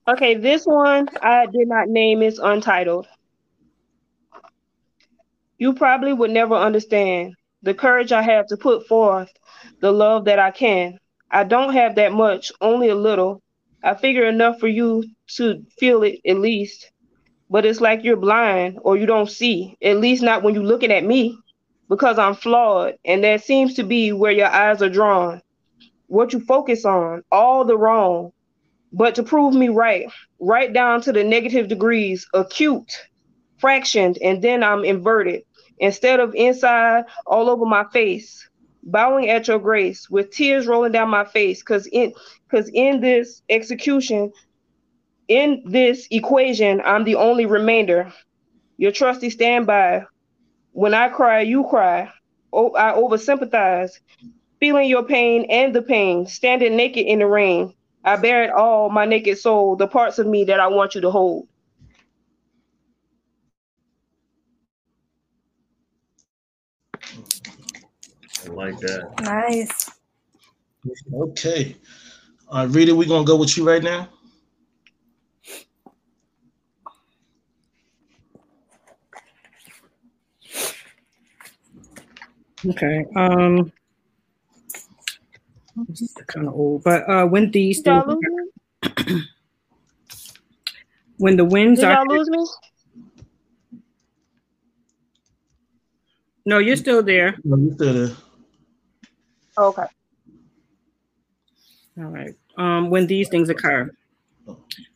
Okay, this one I did not name is untitled. You probably would never understand the courage I have to put forth, the love that I can. I don't have that much, only a little. I figure enough for you to feel it at least. But it's like you're blind or you don't see, at least not when you're looking at me, because I'm flawed. And that seems to be where your eyes are drawn. What you focus on, all the wrong. But to prove me right, right down to the negative degrees, acute, fractioned, and then I'm inverted. Instead of inside, all over my face, bowing at your grace with tears rolling down my face because in because in this execution in this equation i'm the only remainder your trusty standby when i cry you cry oh i over sympathize feeling your pain and the pain standing naked in the rain i bear it all my naked soul the parts of me that i want you to hold I like that. Nice. Okay. All right, Rita, we're gonna go with you right now. Okay. Um, this is kind of old, but uh, when these Did things, when the winds Did are, y'all lose me? no, you're still there. No, you still there. Okay. All right. Um, when these things occur,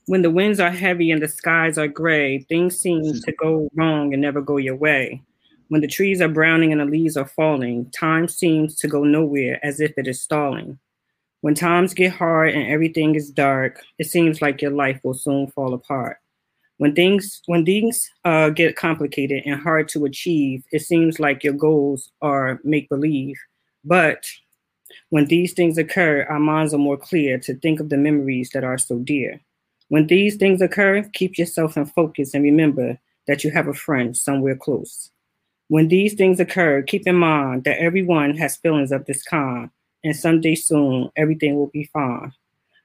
when the winds are heavy and the skies are gray, things seem to go wrong and never go your way. When the trees are browning and the leaves are falling, time seems to go nowhere as if it is stalling. When times get hard and everything is dark, it seems like your life will soon fall apart. When things when things uh, get complicated and hard to achieve, it seems like your goals are make believe. But when these things occur, our minds are more clear to think of the memories that are so dear. When these things occur, keep yourself in focus and remember that you have a friend somewhere close. When these things occur, keep in mind that everyone has feelings of this kind, and someday soon everything will be fine.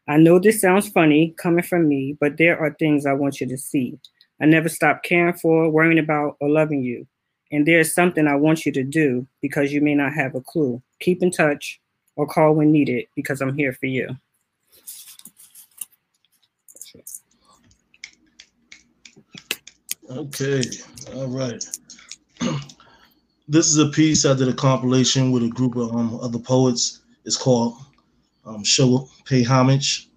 I know this sounds funny coming from me, but there are things I want you to see. I never stop caring for, worrying about, or loving you. And there's something I want you to do because you may not have a clue. Keep in touch or call when needed because I'm here for you. Okay, all right. this is a piece I did a compilation with a group of um, other poets. It's called um, "Show Pay Homage."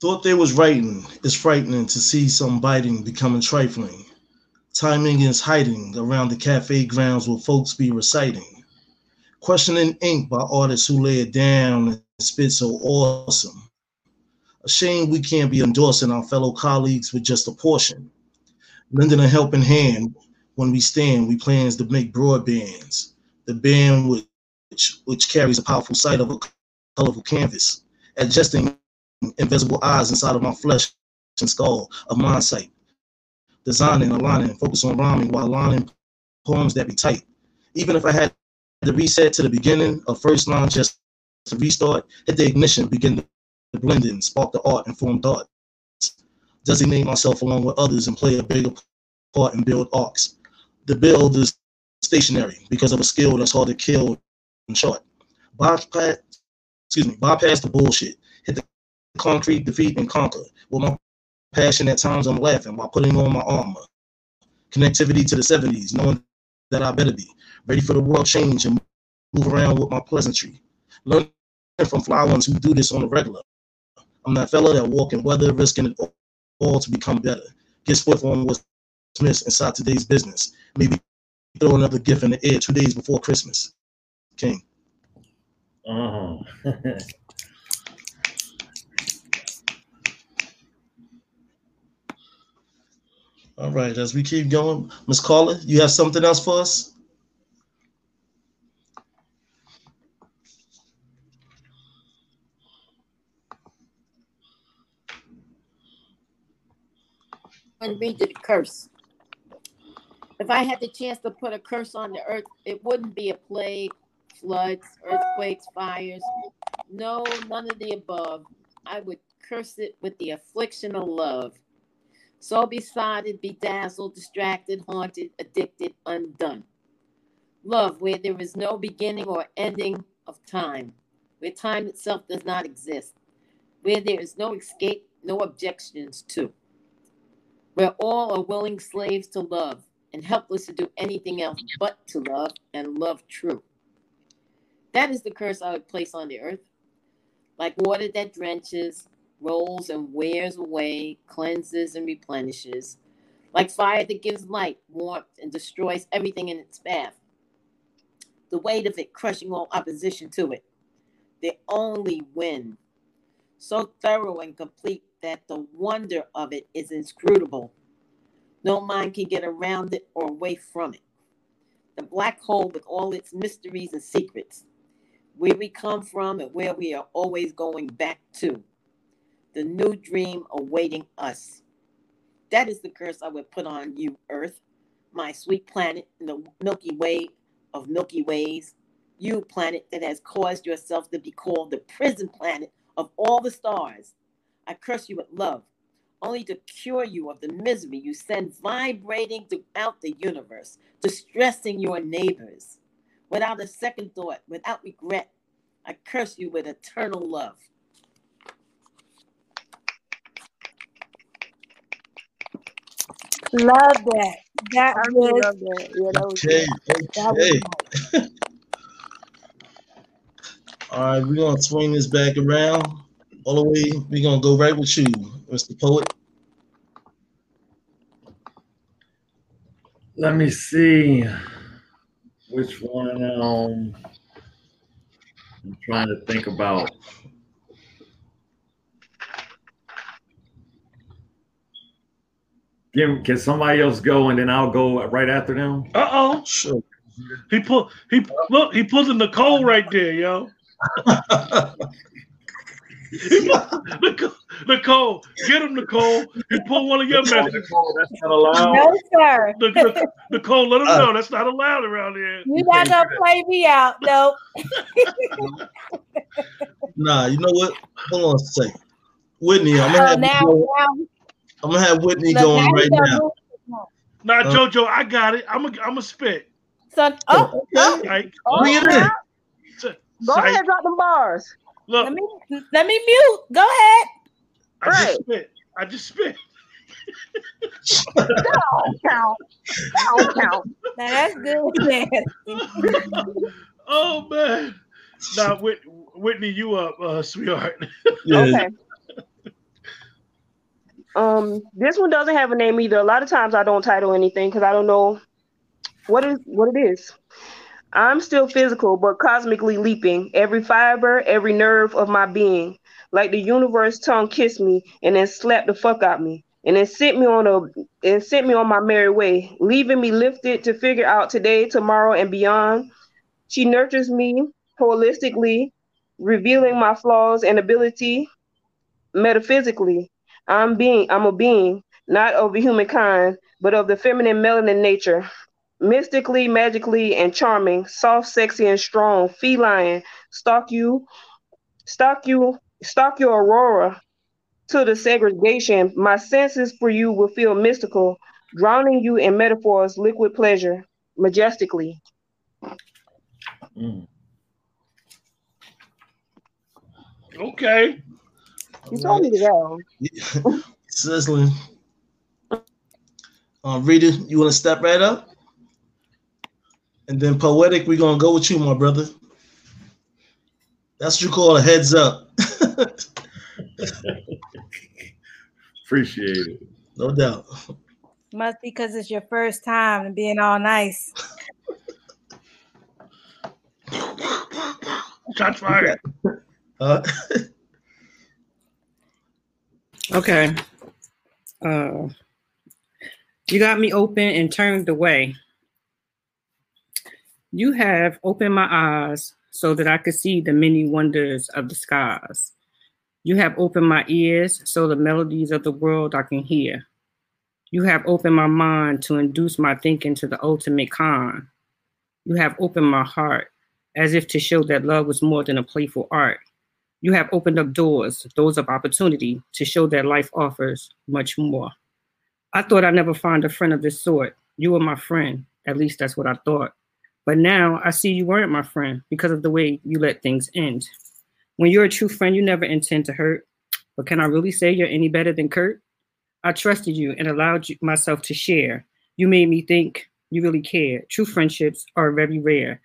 Thought they was writing. It's frightening to see some biting becoming trifling. Timing is hiding around the cafe grounds where folks be reciting. Questioning ink by artists who lay it down and spit so awesome. A shame we can't be endorsing our fellow colleagues with just a portion. Lending a helping hand when we stand, we plans to make broadbands. The band which, which carries a powerful sight of a colorful canvas, adjusting invisible eyes inside of my flesh and skull of my sight. Designing, aligning, focus on rhyming while lining poems that be tight. Even if I had to reset to the beginning of first line just to restart, hit the ignition, begin the blending, spark the art and form thoughts. Designate myself along with others and play a bigger part and build arcs. The build is stationary because of a skill that's hard to kill and short. Bypass, excuse me, bypass the bullshit. Hit the concrete, defeat, and conquer. With my passion, at times I'm laughing while putting on my armor. Connectivity to the 70s, knowing that I better be ready for the world change and move around with my pleasantry. Learning from fly ones who do this on a regular. I'm that fella that walk in weather, risking it all to become better. Get swift on what's missed inside today's business. Maybe throw another gift in the air two days before Christmas. King. Oh. All right, as we keep going, Miss Carla, you have something else for us? And read the curse. If I had the chance to put a curse on the earth, it wouldn't be a plague, floods, earthquakes, fires. No, none of the above. I would curse it with the affliction of love. So besotted, bedazzled, distracted, haunted, addicted, undone. Love, where there is no beginning or ending of time, where time itself does not exist, where there is no escape, no objections to, where all are willing slaves to love and helpless to do anything else but to love and love true. That is the curse I would place on the earth. Like water that drenches, rolls and wears away, cleanses and replenishes, like fire that gives light, warmth, and destroys everything in its path. The weight of it crushing all opposition to it. The only win. So thorough and complete that the wonder of it is inscrutable. No mind can get around it or away from it. The black hole with all its mysteries and secrets, where we come from and where we are always going back to the new dream awaiting us. That is the curse I would put on you, Earth, my sweet planet in the Milky Way of Milky Ways. You, planet that has caused yourself to be called the prison planet of all the stars. I curse you with love, only to cure you of the misery you send vibrating throughout the universe, distressing your neighbors. Without a second thought, without regret, I curse you with eternal love. Love that. That I was love that. Yeah, that was Okay, good. that was okay. All right, we're gonna swing this back around all the way. We're gonna go right with you, Mr. Poet. Let me see which one. Um, I'm trying to think about. Can, can somebody else go and then I'll go right after them? Uh oh. Sure. He pulled. He look. He pulled the Nicole right there, yo. He pulled- Nicole, Nicole, get him, Nicole. He pull one of your messages. That's not allowed. no, sir. Nic- Nic- Nicole, let him know that's not allowed around here. You're not gonna play me out, no. Nah, you know what? Hold on a second. Whitney, I'm gonna Oh, have, now, go- now, I'm gonna have Whitney look, going now right now. move it on. Nah, Uh, JoJo, I got it. I'm a, I'm a spit. So, oh, Okay, Like, bring it in. Go ahead, drop the bars. Look, let me let me mute. Go ahead. I just spit. I just spit. Don't count. Don't count. Now that's good, man. Oh man. Nah, Whit- Whitney, you up, uh, sweetheart. Yeah. Okay. Um, this one doesn't have a name either. A lot of times I don't title anything because I don't know what is what it is. I'm still physical, but cosmically leaping. Every fiber, every nerve of my being, like the universe tongue kissed me and then slapped the fuck out me, and then sent me on a and sent me on my merry way, leaving me lifted to figure out today, tomorrow, and beyond. She nurtures me holistically, revealing my flaws and ability metaphysically. I'm being I'm a being, not of humankind, but of the feminine melanin nature. Mystically, magically, and charming, soft, sexy, and strong, feline, stalk you, stalk you, stalk your aurora to the segregation. My senses for you will feel mystical, drowning you in metaphors, liquid pleasure, majestically. Mm. okay. You told me to go. Sizzling. Uh, Rita, you want to step right up? And then poetic, we're gonna go with you, my brother. That's what you call a heads up. Appreciate it. no doubt. Must be because it's your first time and being all nice. Shots fired. Uh, Okay. Uh, you got me open and turned away. You have opened my eyes so that I could see the many wonders of the skies. You have opened my ears so the melodies of the world I can hear. You have opened my mind to induce my thinking to the ultimate con. You have opened my heart as if to show that love was more than a playful art. You have opened up doors, doors of opportunity, to show that life offers much more. I thought I'd never find a friend of this sort. You were my friend. At least that's what I thought. But now I see you weren't my friend because of the way you let things end. When you're a true friend, you never intend to hurt. But can I really say you're any better than Kurt? I trusted you and allowed you, myself to share. You made me think you really care. True friendships are very rare.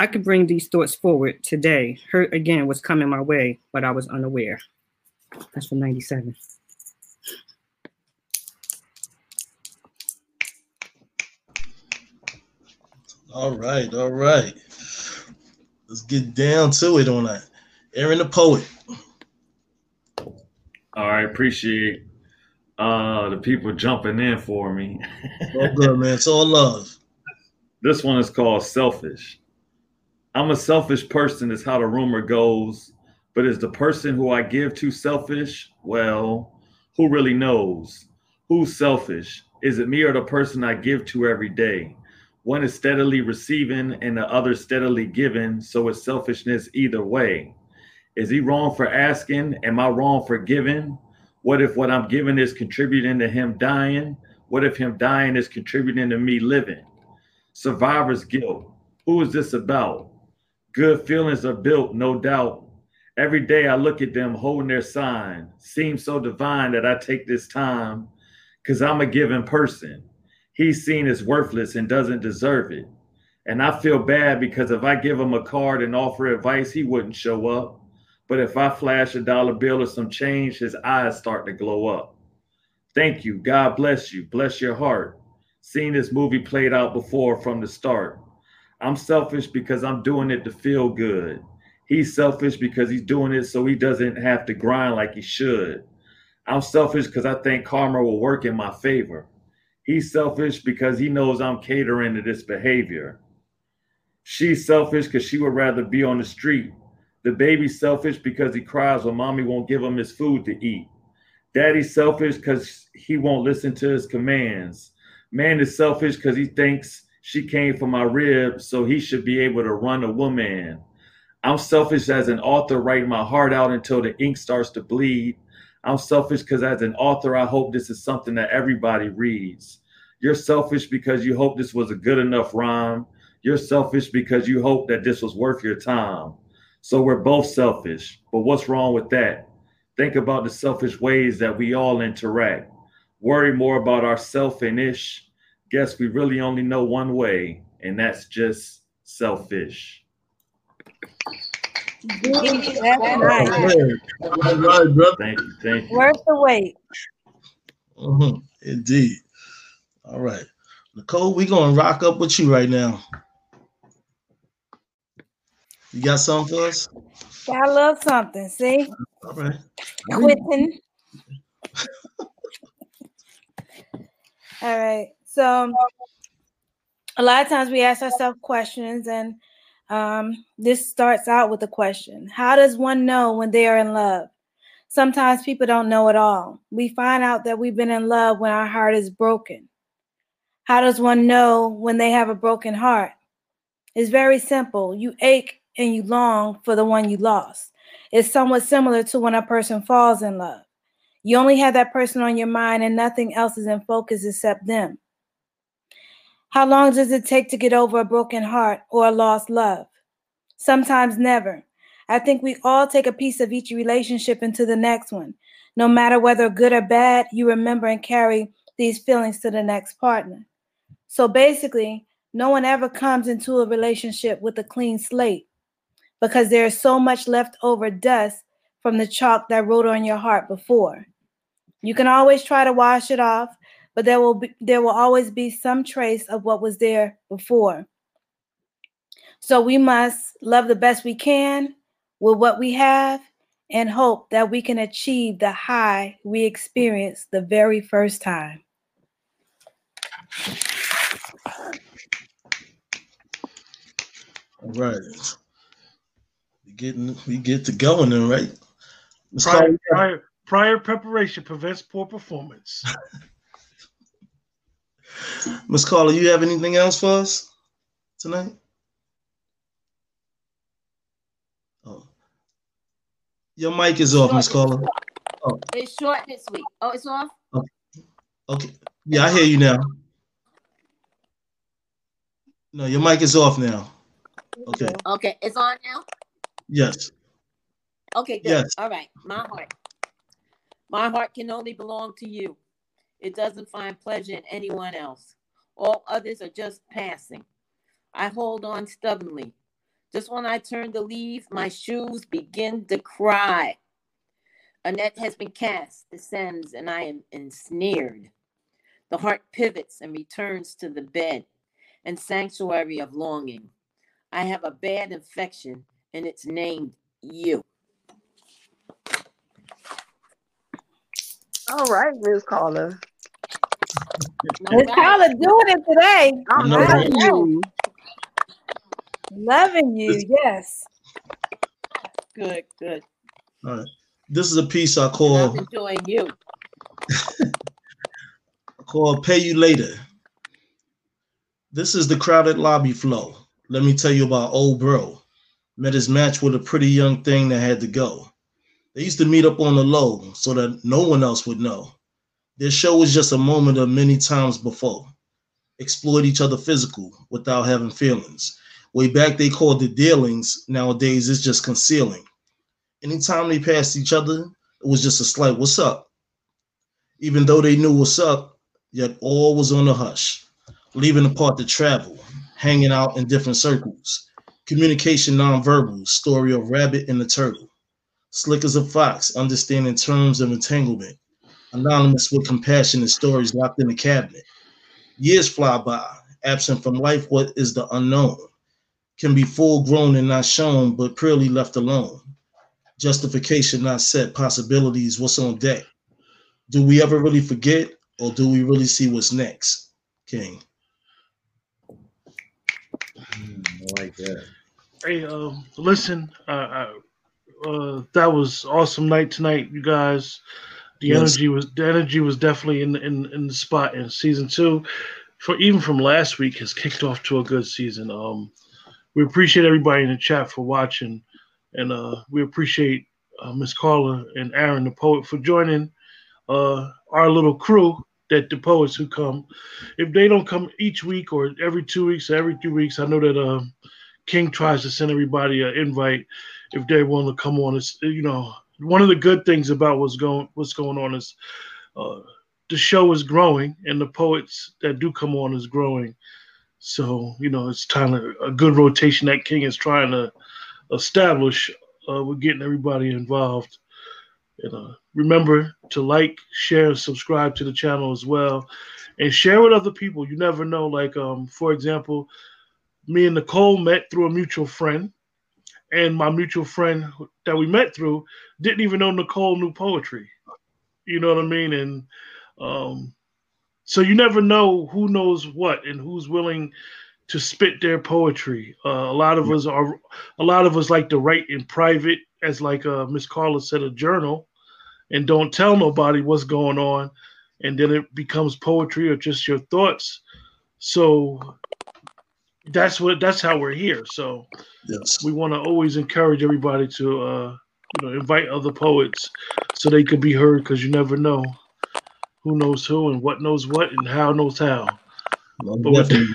I could bring these thoughts forward today. Hurt again was coming my way, but I was unaware. That's from 97. All right, all right. Let's get down to it on that. Aaron the poet. All right, appreciate uh the people jumping in for me. All good, man. It's all love. This one is called Selfish. I'm a selfish person, is how the rumor goes. But is the person who I give to selfish? Well, who really knows? Who's selfish? Is it me or the person I give to every day? One is steadily receiving and the other steadily giving, so it's selfishness either way. Is he wrong for asking? Am I wrong for giving? What if what I'm giving is contributing to him dying? What if him dying is contributing to me living? Survivor's guilt. Who is this about? Good feelings are built, no doubt. Every day I look at them holding their sign. Seems so divine that I take this time because I'm a giving person. He's seen as worthless and doesn't deserve it. And I feel bad because if I give him a card and offer advice, he wouldn't show up. But if I flash a dollar bill or some change, his eyes start to glow up. Thank you. God bless you. Bless your heart. Seen this movie played out before from the start. I'm selfish because I'm doing it to feel good. He's selfish because he's doing it so he doesn't have to grind like he should. I'm selfish because I think karma will work in my favor. He's selfish because he knows I'm catering to this behavior. She's selfish because she would rather be on the street. The baby's selfish because he cries when mommy won't give him his food to eat. Daddy's selfish because he won't listen to his commands. Man is selfish because he thinks she came from my rib, so he should be able to run a woman. I'm selfish as an author, writing my heart out until the ink starts to bleed. I'm selfish because as an author, I hope this is something that everybody reads. You're selfish because you hope this was a good enough rhyme. You're selfish because you hope that this was worth your time. So we're both selfish. But what's wrong with that? Think about the selfish ways that we all interact. Worry more about ourself and ish. Guess we really only know one way, and that's just selfish. That's All nice. all right, brother. Thank you. Thank you. Worth the wait. Mhm, Indeed. All right. Nicole, we're gonna rock up with you right now. You got something for us? Gotta love something. See, All right. quitting. All right. So a lot of times we ask ourselves questions, and um, this starts out with a question: How does one know when they are in love? Sometimes people don't know at all. We find out that we've been in love when our heart is broken. How does one know when they have a broken heart? It's very simple. You ache and you long for the one you lost. It's somewhat similar to when a person falls in love. You only have that person on your mind and nothing else is in focus except them. How long does it take to get over a broken heart or a lost love? Sometimes never. I think we all take a piece of each relationship into the next one. No matter whether good or bad, you remember and carry these feelings to the next partner. So basically, no one ever comes into a relationship with a clean slate because there is so much left over dust from the chalk that wrote on your heart before. You can always try to wash it off, but there will be there will always be some trace of what was there before. So we must love the best we can with what we have and hope that we can achieve the high we experienced the very first time. All right. We getting we get to going then, right? Prior, prior, prior preparation prevents poor performance. Miss Carla, you have anything else for us tonight? Oh. Your mic is off, Miss Carla. Oh. It's short this week. Oh, it's off? Oh. Okay. Yeah, I hear you now. No, your mic is off now. Okay. Okay, it's on now. Yes. Okay, good. Yes. All right. My heart. My heart can only belong to you. It doesn't find pleasure in anyone else. All others are just passing. I hold on stubbornly. Just when I turn to leave, my shoes begin to cry. A net has been cast, descends, and I am ensnared. The heart pivots and returns to the bed and sanctuary of longing. I have a bad infection, and it's named you. All right, Miss Carla. No Miss doubt. Carla doing it today. I'm No, loving right. you. Loving you, yes. Good, good. All right. This is a piece I And call I'm enjoying you. called Pay You Later. This is the crowded lobby flow. Let me tell you about old bro. Met his match with a pretty young thing that had to go. They used to meet up on the low so that no one else would know. Their show was just a moment of many times before. Exploit each other physical without having feelings. Way back they called it dealings. Nowadays it's just concealing. Anytime they passed each other, it was just a slight what's up. Even though they knew what's up, yet all was on the hush, leaving apart to travel, hanging out in different circles. Communication nonverbal, story of rabbit and the turtle. Slick as a fox, understanding terms of entanglement. Anonymous with compassion and stories locked in the cabinet. Years fly by, absent from life, what is the unknown? Can be full grown and not shown, but purely left alone. Justification not set, possibilities, what's on deck. Do we ever really forget, or do we really see what's next? King. Mm, I like that. Hey, um, listen, uh, uh, uh, that was awesome night tonight, you guys. The Yes. energy was the energy was definitely in in in the spot in season two. For even from last week has kicked off to a good season. Um, we appreciate everybody in the chat for watching, and uh, we appreciate uh, Miss Carla and Aaron the poet for joining uh, our little crew. That the poets who come, if they don't come each week or every two weeks or every three weeks, I know that uh, King tries to send everybody an invite if they want to come on. It's you know one of the good things about what's going what's going on is uh, the show is growing and the poets that do come on is growing. So you know it's kind of a good rotation that King is trying to establish. Uh, with getting everybody involved. And uh, remember to like, share, and subscribe to the channel as well, and share with other people. You never know. Like um, for example, me and Nicole met through a mutual friend, and my mutual friend that we met through didn't even know Nicole knew poetry. You know what I mean? And um, so you never know who knows what and who's willing to spit their poetry. Uh, a lot of us are, a lot of us like to write in private, as like uh, Miss Carla said, a journal, and don't tell nobody what's going on, and then it becomes poetry or just your thoughts. So that's what that's how we're here. So Yes. we want to always encourage everybody to uh, you know invite other poets so they could be heard because you never know who knows who and what knows what and how knows how. Well, But with definitely.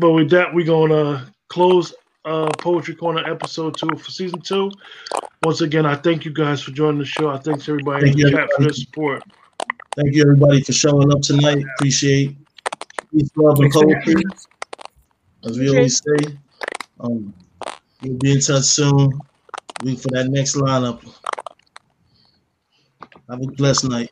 But with that, we're gonna close uh, Poetry Corner episode two for season two. Once again, I thank you guys for joining the show. I thank everybody Thank in the you, chat for their support. Thank you everybody for showing up tonight. Appreciate peace, love, and poetry. As we always say, um, we'll be in touch soon. Wait for that next lineup. Have a blessed night.